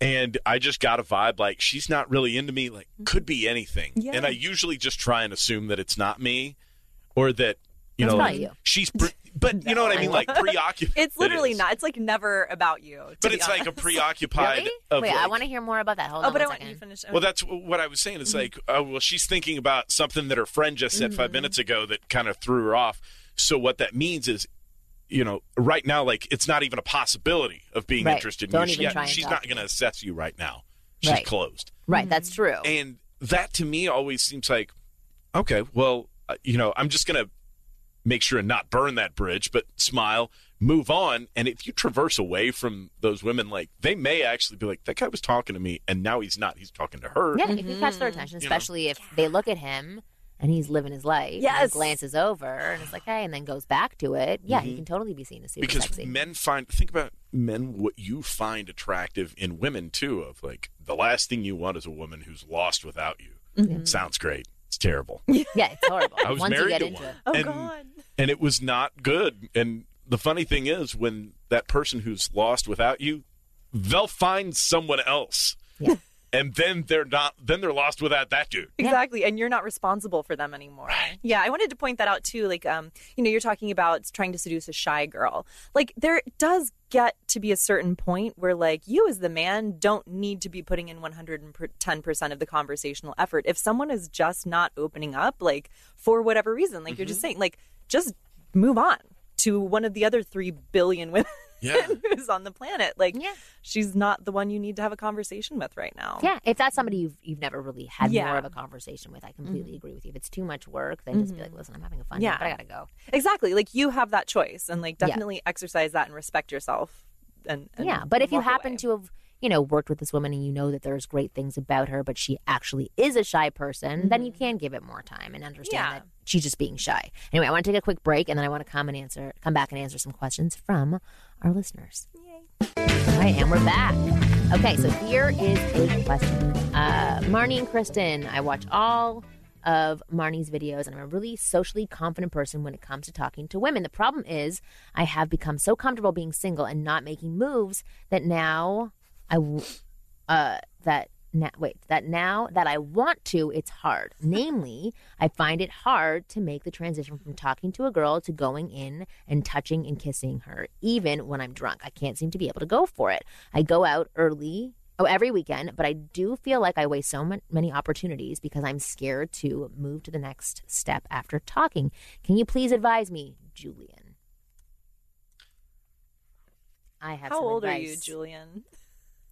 And I just got a vibe like she's not really into me, like mm-hmm. could be anything. Yeah. And I usually just try and assume that it's not me, or that you That's know, probably like, you. she's. Pre- but you know what I mean, like preoccupied. It's literally It is. not. It's like never about you. to But be it's like a preoccupied. Really? Of Wait, I want to hear more about that. Hold Oh, on but I want you to finish. Well, that's what I was saying. It's mm-hmm. like, oh, well, she's thinking about something that her friend just said five mm-hmm. minutes ago that kind of threw her off. So what that means is, you know, right now, like it's not even a possibility of being Right. interested in Don't you. even Yeah, try and she's talk not going to assess you right now. She's Right. closed. Right, that's true. And that to me always seems like, okay, well, uh, you know, I'm just going to make sure and not burn that bridge, but smile, move on. And if you traverse away from those women, like they may actually be like, that guy was talking to me, and now he's not. He's talking to her. Yeah, if you catch their attention, You know. especially if they look at him and he's living his life, and Yes. then glances over and it's like, hey, and then goes back to it. Yeah, he can totally be seen as super because sexy. men find think about men what you find attractive in women too of like the last thing you want is a woman who's lost without you Mm-hmm. sounds great it's terrible yeah, it's horrible. i was Once you married get to into one it. Oh and, God. and it was not good and the funny thing is when that person who's lost without you they'll find someone else Yeah. And then they're not then they're lost without that dude Exactly. And you're not responsible for them anymore. Yeah, I wanted to point that out too. Like, um, you know, you're talking about trying to seduce a shy girl. Like, there does get to be a certain point where, like, you as the man don't need to be putting in 110% of the conversational effort. If someone is just not opening up, like, for whatever reason, like you're just saying, like, just move on to one of the other 3 billion women Yeah. who's on the planet. Like, Yeah. she's not the one you need to have a conversation with right now. Yeah, if that's somebody you've you've never really had more of a conversation with, I completely agree with you. If it's too much work, then just be like, listen, I'm having a fun day, Yeah. but I gotta go. Exactly. Like you have that choice and like Yeah. definitely exercise that and respect yourself. And, and yeah, but if you happen away. to have you know worked with this woman and you know that there's great things about her, but she actually is a shy person, then you can give it more time and understand Mm-hmm. Yeah. that she's just being shy. Anyway, I want to take a quick break and then I want to come and answer, come back and answer some questions from our listeners. Yay. All right, and we're back. Okay, so here is a question. Uh, Marni and Kristen, I watch all of Marni's videos, and I'm a really socially confident person when it comes to talking to women. The problem is, I have become so comfortable being single and not making moves that now I, w- uh, that now, wait, that now that I want to, it's hard. Namely, I find it hard to make the transition from talking to a girl to going in and touching and kissing her, even when I'm drunk. I can't seem to be able to go for it. I go out early, oh, every weekend, but I do feel like I waste so many opportunities because I'm scared to move to the next step after talking. Can you please advise me, Julian? I have How old are you. Julian?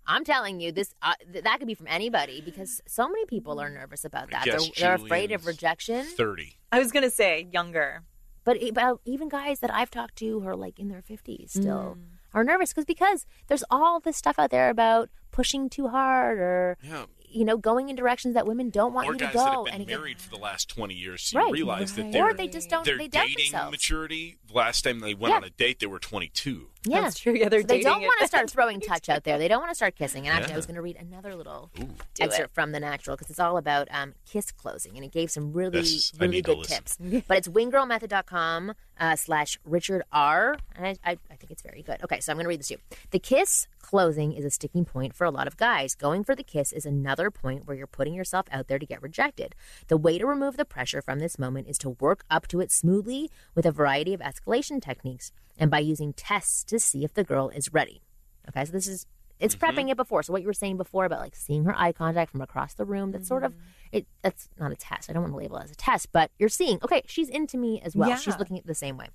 I'm telling you, this uh, th- that could be from anybody because so many people are nervous about that. They're, they're afraid of rejection. 30 I was gonna say younger. But e- but even guys that I've talked to who are like in their 50s still Mm. are nervous because because there's all this stuff out there about pushing too hard or yeah you know going in directions that women don't want or you to guys go that have been and it get- married for the last 20 years so Right. you realize that they're or they just don't their they doubt dating themselves. maturity the last time they went Yeah. on a date they were 22 Yeah. That's true. Yeah, they're So they don't want to start throwing touch out there. They don't want to start kissing. And actually, Yeah. I was going to read another little Do excerpt from The Natural because it's all about um, kiss closing, and it gave some really, This- really good tips. but it's winggirlmethod.com uh, slash Richard R. And I, I, I think it's very good. Okay, so I'm going to read this to you. The kiss closing is a sticking point for a lot of guys. Going for the kiss is another point where you're putting yourself out there to get rejected. The way to remove the pressure from this moment is to work up to it smoothly with a variety of escalation techniques and by using tests to see if the girl is ready. Okay, so this is it's prepping it before. So what you were saying before about like seeing her eye contact from across the room, that's sort of it. That's not a test. I don't want to label it as a test, but you're seeing okay, she's into me as well. Yeah. She's looking at the same way.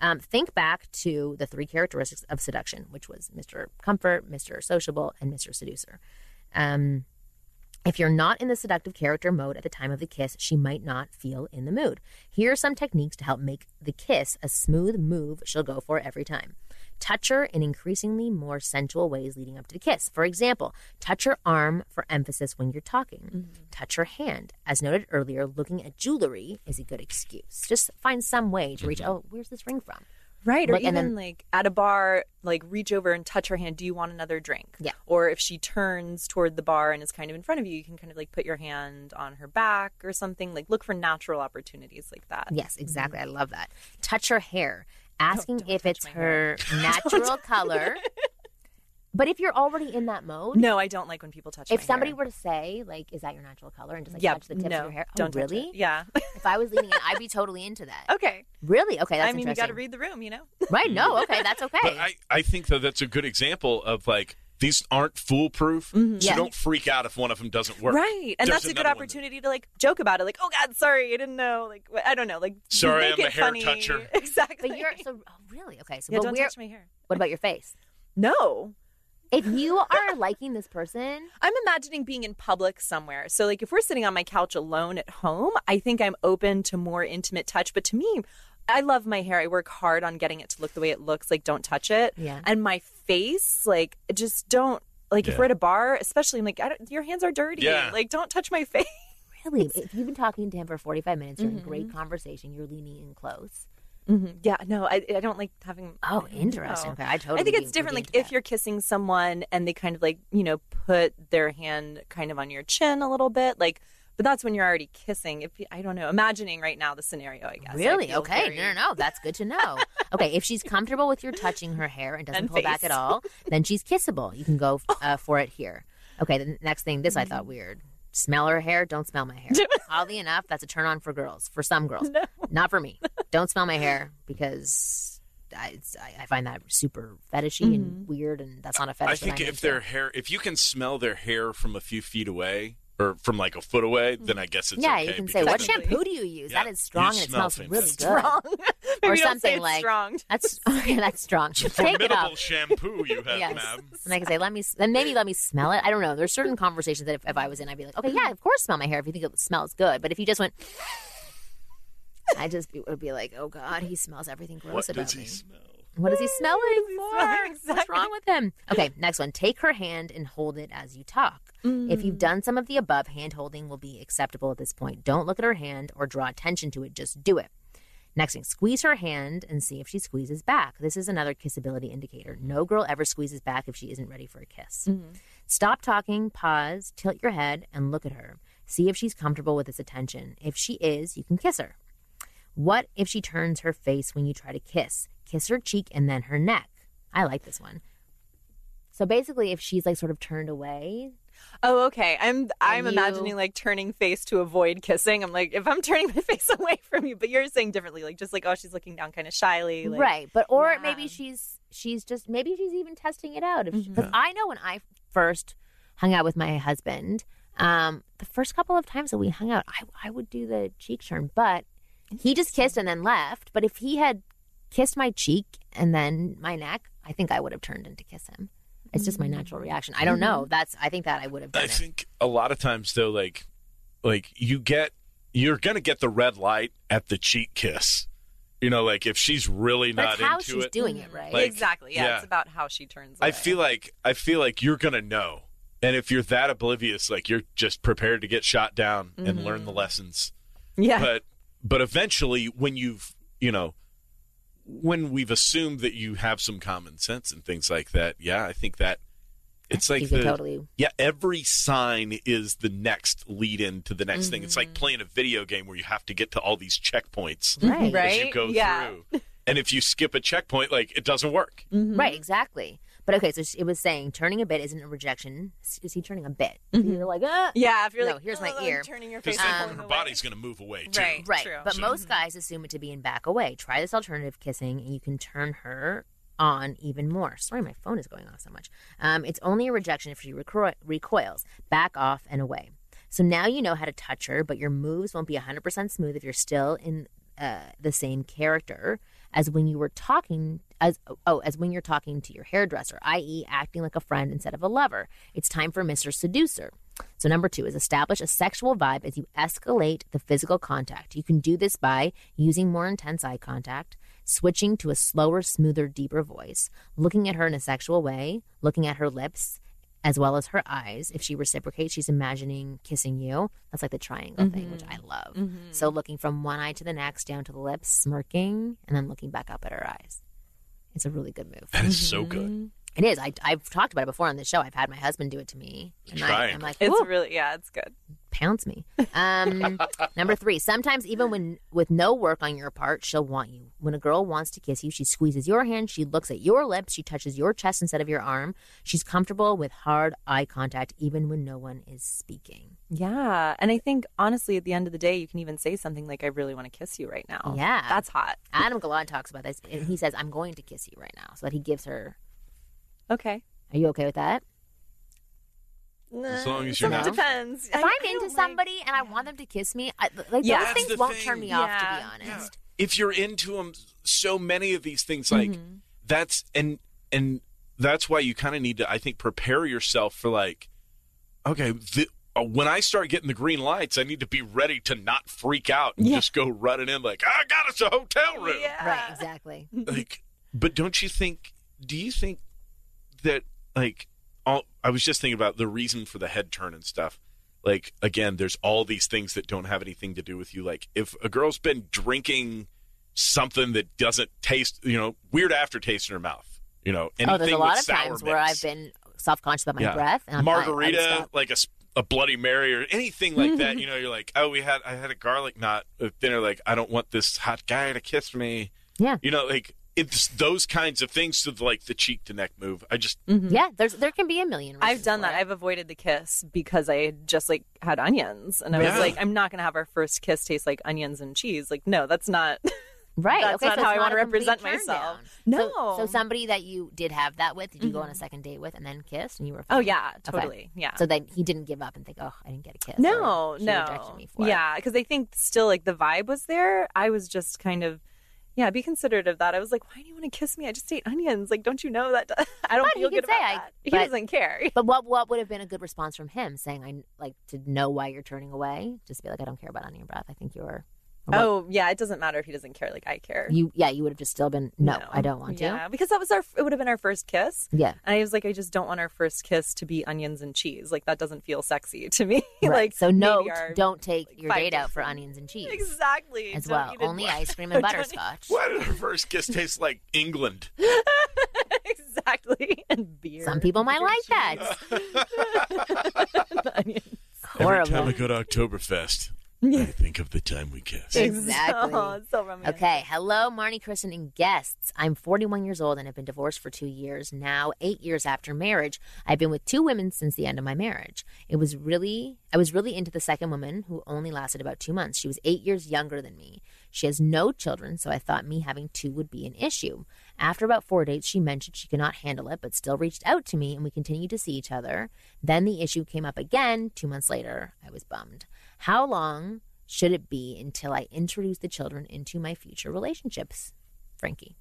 Um, think back to the three characteristics of seduction, which was Mr. Comfort, Mr. Sociable, and Mr. Seducer. Um, if you're not in the seductive character mode at the time of the kiss, she might not feel in the mood. Here are some techniques to help make the kiss a smooth move she'll go for every time. Touch her in increasingly more sensual ways leading up to the kiss. For example, touch her arm for emphasis when you're talking. Mm-hmm. Touch her hand. As noted earlier, looking at jewelry is a good excuse. Just find some way to reach, mm-hmm. oh, where's this ring from? Right, or even then- like at a bar, like reach over and touch her hand. Do you want another drink? Yeah. Or if she turns toward the bar and is kind of in front of you, you can kind of like put your hand on her back or something. Like look for natural opportunities like that. Yes, exactly. Mm-hmm. I love that. Touch her hair, asking don't if it's my her natural color. But if you're already in that mode, No, I don't like when people touch. if my somebody hair. were to say, like, is that your natural color? And just like yeah, touch the tips no, of your hair. Oh, don't touch really? it. Yeah. If I was leaning in, I'd be totally into that. okay. Really? Okay, that's I mean, you got to read the room, you know. Right? No. Okay, that's okay. But I, I think though that's a good example of like these aren't foolproof. So mm-hmm. Yeah. don't freak out if one of them doesn't work. Right, and There's that's a good opportunity to like joke about it. Like, oh God, sorry, I didn't know. Like, I don't know. Like, Sorry, make I'm a hair funny. toucher. Exactly. but you're so oh, really okay. So, yeah, don't touch my hair. what about your face? No, If you are liking this person, I'm imagining being in public somewhere. So, like, if we're sitting on my couch alone at home, I think I'm open to more intimate touch. But to me, I love my hair. I work hard on getting it to look the way it looks. Like, don't touch it. Yeah. And my face, like, just don't. Like, if Yeah. we're at a bar, especially, I'm like, I don't, your hands are dirty. Yeah. Like, don't touch my face. Really, if you've been talking to him for 45 minutes, you're in Mm-hmm. great conversation, you're leaning in close. Yeah, no, I, I don't like having. Oh, interesting. No. Okay, I totally. I think it's different. Like if into you're kissing someone and they kind of like you know put their hand kind of on your chin a little bit, like. But that's when you're already kissing. If I don't know, imagining right now the scenario, I guess. that. I Really? Okay. very- No, no, no. That's good to know. okay, if she's comfortable with your touching her hair and doesn't And pull back at all, then she's kissable. You can go uh, for it here. Okay. The next thing, this I Mm-hmm. thought weird. Smell her hair. Don't smell my hair. Oddly enough, that's a turn on for girls. For some girls, not for me. Don't smell my hair because. I, I I find that super fetishy Mm-hmm. and weird, and that's not a fetish. I think I'm if their hair, if you can smell their hair from a few feet away or from like a foot away, mm. then I guess it's yeah, okay you can say, "What shampoo do you use? Yeah, that is strong you and it smells really fantastic. good." Strong. Maybe Or don't say something it's like- strong. That's okay. That's strong. Take it off. shampoo you have, Yes. ma'am. And I can say, let me then maybe let me smell it. I don't know. There's certain conversations that if, if I was in, I'd be like, okay, yeah, of course, smell my hair if you think it smells good. But if you just went, I just be, would be like, oh god, he smells everything gross What about does he me. smell? What does he smelling What it does he for? smell? What's wrong with him? Okay, next one. Take her hand and hold it as you talk. If you've mm. done some of the above, hand holding will be acceptable at this point. Don't look at her hand or draw attention to it. Just do it. Next thing, squeeze her hand and see if she squeezes back. This is another kissability indicator. No girl ever squeezes back if she isn't ready for a kiss. Mm. Stop talking, pause, tilt your head, and look at her. See if she's comfortable with this attention. If she is, you can kiss her. What if she turns her face when you try to kiss? Kiss her cheek and then her neck. I like this one. So basically, if she's like sort of turned away, Oh, okay. I'm I'm you- imagining like turning face to avoid kissing. I'm like, if I'm turning my face away from you, but you're saying differently, like just like oh, she's looking down kind of shyly, like, right? But or Yeah. maybe she's she's just maybe she's even testing it out. Mm-hmm. Because I know when I first hung out with my husband, um, the first couple of times that we hung out, I I would do the cheek turn, but he just kissed and then left. But if he had kissed my cheek and then my neck, I think I would have turned in to kiss him. It's just my mm. natural reaction. I don't know. Mm-hmm. That's I think that I would have done I it. think a lot of times though, like, like you get, you're gonna get the red light at the cheek kiss. You know, like if she's really But not it's how into she's it. doing it, mm-hmm. right? Like, exactly. Yeah, yeah. it's about how she turns. I away. feel like I feel like you're gonna know, and if you're that oblivious, like you're just prepared to get shot down and learn Mm-hmm. the mm. lessons. yeah. But but eventually, when you've you know, when we've assumed that you have some common sense and things like that, yeah, I think that it's like the totally yeah, every sign is the next lead in to the next thing. Mm-hmm. It's like playing a video game where you have to get to all these checkpoints right, Right. as you go Yeah. through. And if you skip a checkpoint, like it doesn't work. Right, exactly. But okay, so it was saying turning a bit isn't a rejection. Is he turning a bit? You're like, ah. yeah. If you're No, like, here's my "Oh, ear." turning your Because face, then her body's going to move away too. Right. Right. True. But So- most guys assume it to be in back away. Try this alternative kissing, and you can turn her on even more. Sorry, my phone is going off so much. Um, it's only a rejection if she recro- recoils. Back off and away. So now you know how to touch her, but your moves won't be 100% smooth if you're still in uh, the same character as when you were talking as oh as when you're talking to your hairdresser, i.e., acting like a friend instead of a lover. It's time for Mr. Seducer. So number two is establish a sexual vibe as you escalate the physical contact. You can do this by using more intense eye contact, switching to a slower, smoother, deeper voice, looking at her in a sexual way, looking at her lips, as well as her eyes. If she reciprocates, she's imagining kissing you. That's like the triangle thing, which I mm-hmm. love. Mm-hmm. So looking from one eye to the next, down to the lips, smirking, and then looking back up at her eyes. It's a really good move. That is so mm-hmm. good. It is. I, I've talked about it before on this show. I've had my husband do it to me. And I, I'm Triangle. like, It's "Ooh." really yeah. It's good. pounce me. Um, number three, sometimes even when with no work on your part, she'll want you. When a girl wants to kiss you, she squeezes your hand, she looks at your lips, she touches your chest instead of your arm. She's comfortable with hard eye contact even when no one is speaking. Yeah, and I think honestly, at the end of the day, you can even say something like, "I really want to kiss you right now." Yeah. that's hot. Adam Gilad talks about this, and he says, "I'm going to kiss you right now," so that he gives her. Okay. Are you okay with that? As long as So you're not- depends. If I'm into somebody and I want them to kiss me, I, like Yeah. those That's things the won't turn me off. To Yeah. be honest, if you're into them so many of these things like Mm-hmm. that's and and that's why you kind of need to i think prepare yourself for like okay the, uh, when I start getting the green lights, I need to be ready to not freak out and Yeah. just go running in like, I got us a hotel room. Right, exactly. Like, but don't you think? Do you think that like all? I was just thinking about the reason for the head turn and stuff. Like again, there's all these things that don't have anything to do with you. Like if a girl's been drinking something that doesn't taste, you know, weird aftertaste in her mouth. You know, anything oh, there's a lot of times where. I've been self conscious about my Yeah. breath. And I'm fine. I would margarita, stop. like a, a Bloody Mary or anything like that. You know, you're like, oh, we had I had a garlic knot at dinner. Like, I don't want this hot guy to kiss me. Yeah. You know, like it's those kinds of things to like the cheek to neck move. I just mm-hmm. Yeah, there's there can be a million. I've done that. it. I've avoided the kiss because I just like had onions, and I was like, I'm not gonna have our first kiss taste like onions and cheese. Like, no, that's not. Right. That's okay, not so how it's I wanna represent myself. down. No. So, so somebody that you did have that with, did you go on a mm-hmm. second date with and then kiss and you were oh fine? yeah, Okay. totally. Yeah. So then he didn't give up and think, oh, I didn't get a kiss. no, no. me for yeah, because I think still like the vibe was there. I was just kind of. Yeah, be considerate of that. I was like, "Why do you want to kiss me? I just ate onions. Like, don't you know that? I don't But he feel good say about I- that. He doesn't care. But what what would have been a good response from him saying, I like to know why you're turning away? Just be like, I don't care about onion breath. I think you're. Or what- Oh yeah, it doesn't matter if he doesn't care. Like I care. You yeah, you would have just still been no, I don't want to. Yeah, because that was our. It would have been our first kiss. Yeah. And I was like, I just don't want our first kiss to be onions and cheese. Like that doesn't feel sexy to me. Right. like so no, our- don't take like, your five date out for onions and cheese exactly as Don't well. eat it. Only ice cream and Don't butterscotch. why did our first kiss taste like England? exactly. And beer. Some people might like that. Onions. Horrible. Every time I go to Oktoberfest, I think of the time we kissed. Exactly. Oh, so romantic. Okay, hello, Marni, Kristen, and guests. I'm 41 years old and have been divorced for two years now. Eight years after marriage, I've been with two women since the end of my marriage. It was really, I was really into the second woman, who only lasted about two months. She was eight years younger than me. She has no children, so I thought me having two would be an issue. After about four dates, she mentioned she could not handle it, but still reached out to me, and we continued to see each other. Then the issue came up again two months later. I was bummed. How long should it be until I introduce the children into my future relationships? Frankie.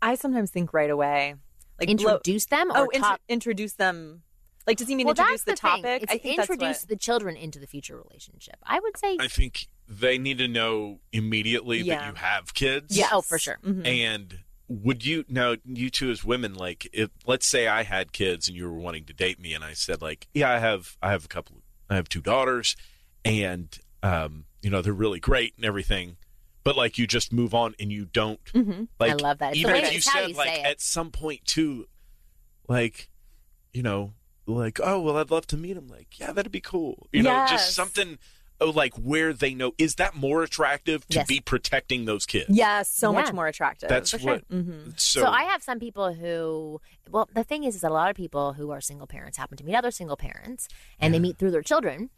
I sometimes think right away, like blow- Introduce them or oh, intro- talk? introduce them. Like, does he mean well, introduce that's the thing. topic? It's I think introduce that's what. the children into the future relationship. I would say, I think they need to know immediately that you have kids. yeah, oh, for sure. Mhm. And would you now you two as women like if let's say I had kids and you were wanting to date me and I said like yeah I have I have a couple I have two daughters and um you know they're really great and everything but like you just move on and you don't Mhm. like I love that. It's even if you said you like at some point too like you know like oh well I'd love to meet him. Like yeah that'd be cool. You know just something like where they know is that more attractive to Yes. be protecting those kids Yes, so Yeah. much more attractive. that's for sure. what hmm so, So, I have some people who, well, the thing is, is that a lot of people who are single parents happen to meet other single parents, and they meet through their children.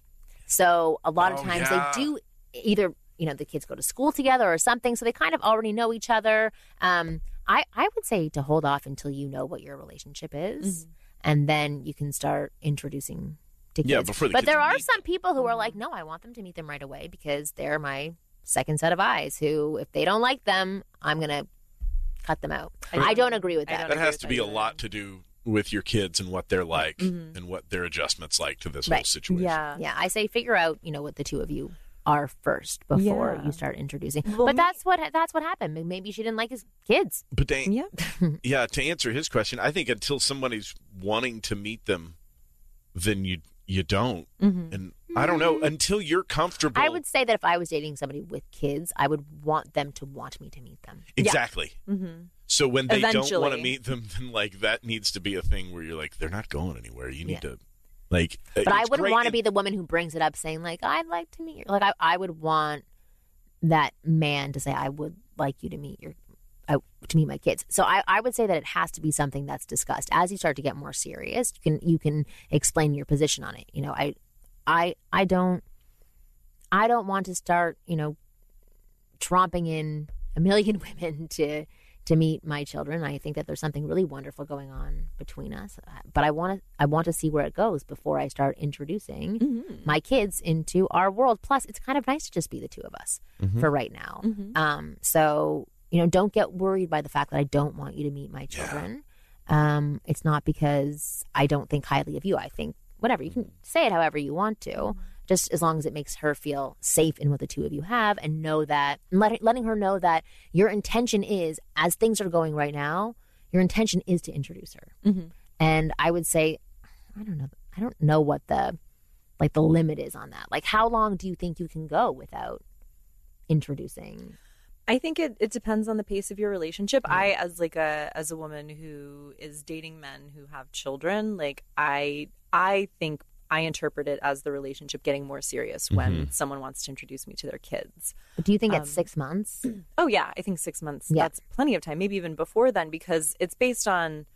So a lot of Oh, times yeah. they do either, you know, the kids go to school together or something, so they kind of already know each other. Um, I I would say to hold off until you know what your relationship is, and then you can start introducing to kids. Yeah, before the but kids there are meet some people who are like, no, I want them to meet them right away because they're my second set of eyes. Who, if they don't like them, I'm gonna cut them out. I I, don't- don't agree with that. that has to that be a lot to do with your kids and what they're like Mhm. and what their adjustments like to this Right. whole situation. Yeah. Yeah, I say figure out, you know, what the two of you are first before Yeah. you start introducing. Well, but that's what that's what happened. Maybe she didn't like his kids. But they, Yeah. yeah, to answer his question, I think until somebody's wanting to meet them, then you you don't. Mhm. And I don't know until you're comfortable. I would say that if I was dating somebody with kids, I would want them to want me to meet them. exactly. Mm-hmm. So when they don't want to meet them, then like that needs to be a thing where you're like, they're not going anywhere. You need Yeah. to, like. But I wouldn't want to be the woman who brings it up saying like I'd like to meet you. Like I, I would want that man to say I would like you to meet your uh, to meet my kids. So I, I would say that it has to be something that's discussed as you start to get more serious. You can you can explain your position on it. You know, I I I don't I don't want to start you know tromping in a million women to to meet my children. I think that there's something really wonderful going on between us, Uh, but I want to I want to see where it goes before I start introducing Mm-hmm. my kids into our world. Plus, it's kind of nice to just be the two of us for right now. Mm-hmm. Um, so you know, don't get worried by the fact that I don't want you to meet my children. Um, it's not because I don't think highly of you. I think whatever. You can say it however you want to, just as long as it makes her feel safe in what the two of you have and know that, and let, letting her know that your intention is, as things are going right now, your intention is to introduce her. Mm-hmm. And I would say, I don't know, I don't know what the like the limit is on that. Like, how long do you think you can go without introducing? I think it, it depends on the pace of your relationship. I as like a as a woman who is dating men who have children, like I I think I interpret it as the relationship getting more serious when someone wants to introduce me to their kids. Do you think Um, it's six months? Oh yeah, I think 6 months Yeah. that's plenty of time, maybe even before then because it's based on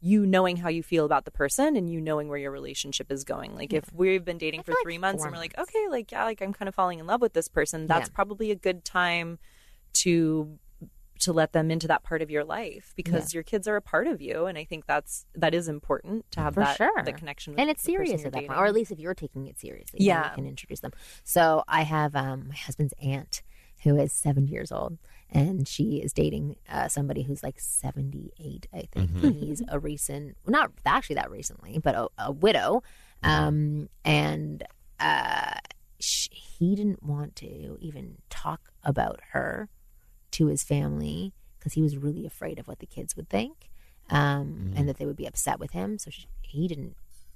you knowing how you feel about the person and you knowing where your relationship is going. Like if we've been dating I for feel like 3 months and we're like, okay, like yeah, like I'm kind of falling in love with this person, that's Yeah. probably a good time to to let them into that part of your life because your kids are a part of you and I think that's that is important to have For that sure. the connection with them. and it's the serious at that dating. point, or at least if you're taking it seriously, Yeah. you can introduce them. So I have um, my husband's aunt who is 70 years old, and she is dating uh, somebody who's like 78, I think. And he's a recent, not actually that recently, but a, a widow, um, and uh, sh he didn't want to even talk about her to his family because he was really afraid of what the kids would think um, and that they would be upset with him. So she, he didn't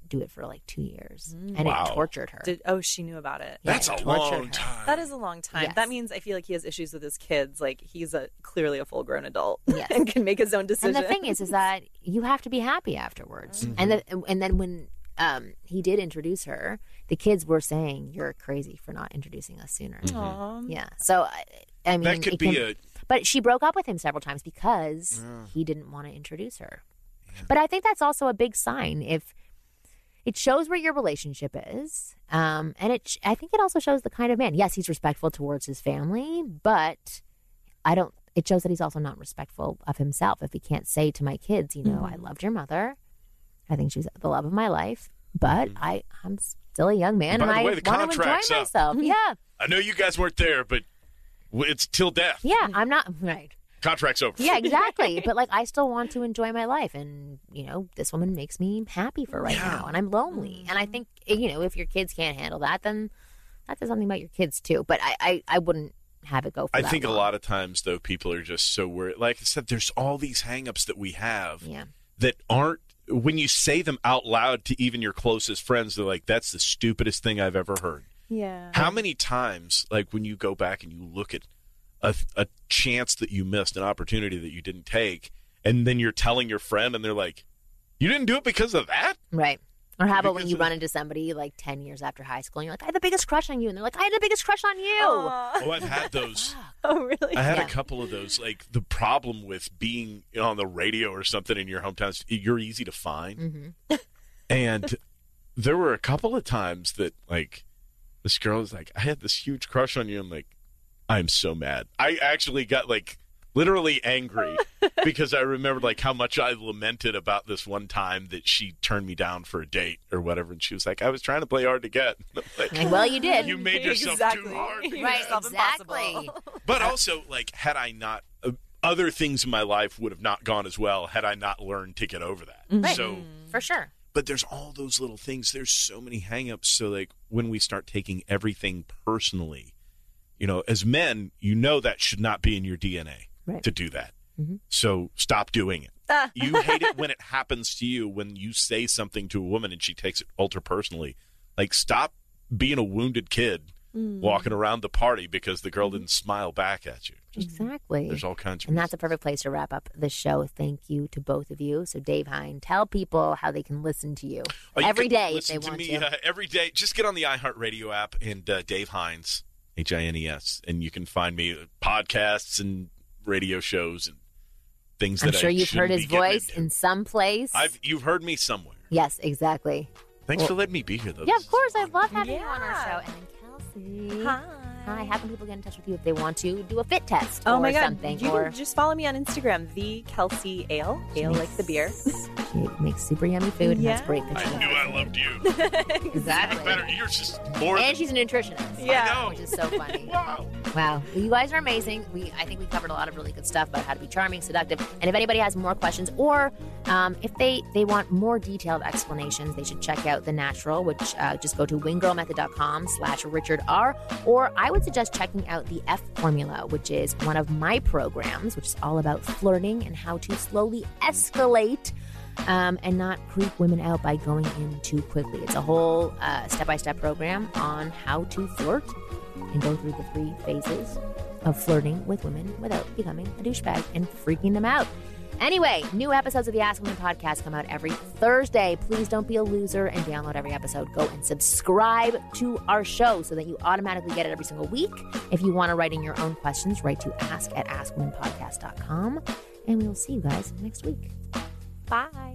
do it for like two years, and Wow. it tortured her. Did, oh, she knew about it. Yeah, That's it a long her. time. That is a long time. Yes. That means I feel like he has issues with his kids. Like he's a clearly a full grown adult Yes. and can make his own decisions. And the thing is, is that you have to be happy afterwards. And then, and then when um, he did introduce her, the kids were saying, "You're crazy for not introducing us sooner." Aw. Yeah. So I, I mean, that could it be can- a But she broke up with him several times because he didn't want to introduce her. But I think that's also a big sign if it shows where your relationship is, um, and it. I think it also shows the kind of man. Yes, he's respectful towards his family, but I don't. It shows that he's also not respectful of himself if he can't say to my kids, you know, I loved your mother. I think she's the love of my life, but I I'm still a young man By and the I way, the want to enjoy contract's up. myself. Yeah, I know you guys weren't there, but w- it's till death. yeah. I'm not right. Contract's over. Yeah, exactly. but like, I still want to enjoy my life, and you know, this woman makes me happy for right now, and I'm lonely. Mm-hmm. And I think eh, you know, if your kids can't handle that, then that says something about your kids too. But I, I, I wouldn't have it go. For I think a lot of times though people are just so worried. Like I said, there's all these hangups that we have Yeah, that aren't when you say them out loud to even your closest friends, they're like, "That's the stupidest thing I've ever heard." Yeah. How many times, like when you go back and you look at a, a chance that you missed, an opportunity that you didn't take, and then you're telling your friend, and they're like, "You didn't do it because of that." right. Or how about when you of- run into somebody like ten years after high school, and you're like, I had the biggest crush on you, and they're like, I had the biggest crush on you. Aw. Oh, I've had those. Oh, really? I had Yeah. a couple of those. Like the problem with being on the radio or something in your hometown is you're easy to find, Mm-hmm. and there were a couple of times that like this girl is like, "I had this huge crush on you." I'm like, "I'm so mad." I actually got like literally angry because I remembered like how much I lamented about this one time that she turned me down for a date or whatever, and she was like, "I was trying to play hard to get." like, Like, well, you did. you made yourself exactly. too hard. You right, exactly. impossible. But also, like, had I not, uh, other things in my life would have not gone as well had I not learned to get over that. Right. So, For sure. but there's all those little things. There's so many hangups. So, like, when we start taking everything personally, you know, as men, you know that should not be in your DNA Right. to do that. Mhm. So, stop doing it. Ah. you hate it when it happens to you, when you say something to a woman and she takes it ultra personally. Like, stop being a wounded kid Mm. walking around the party because the girl didn't smile back at you. Exactly. There's all kinds of And that's a perfect place to wrap up the show. Thank you to both of you. So, Dave Hines, tell people how they can listen to you Oh, you every can day if they listen want to me to. Uh, every day. Just get on the iHeartRadio app and uh, Dave Hines, H I N E S, and you can find me uh, podcasts and radio shows and things that I'm that sure I you've heard his voice into. in some place. I've you've heard me somewhere. yes, exactly. Thanks for letting me be here, though. Yeah, of course. I wonderful. love having you on our show. And then Kelsey. Hi. Hi. How can people get in touch with you if they want to do a fit test Oh or my god! something? You or can just follow me on Instagram, the Kelsey Ale, ale like the beer. she makes super yummy food and has Yeah. great I knew I loved you. Exactly. Better. You're just more. And she's a nutritionist. Yeah. Which is so funny. Wow. Wow, you guys are amazing. We I think we covered a lot of really good stuff about how to be charming, seductive, and if anybody has more questions or um, if they they want more detailed explanations, they should check out the Natural, which uh, just go to winggirlmethod.com/slash Richard R. Or I would suggest checking out the F Formula, which is one of my programs, which is all about flirting and how to slowly escalate. Um, and not creep women out by going in too quickly. It's a whole step by step program on how to flirt and go through the three phases of flirting with women without becoming a douchebag and freaking them out. Anyway, new episodes of the Ask Women podcast come out every Thursday. Please don't be a loser and download every episode. Go and subscribe to our show so that you automatically get it every single week. If you want to write in your own questions, write to ask at askwomenpodcast.com. And we will see you guys next week. Bye.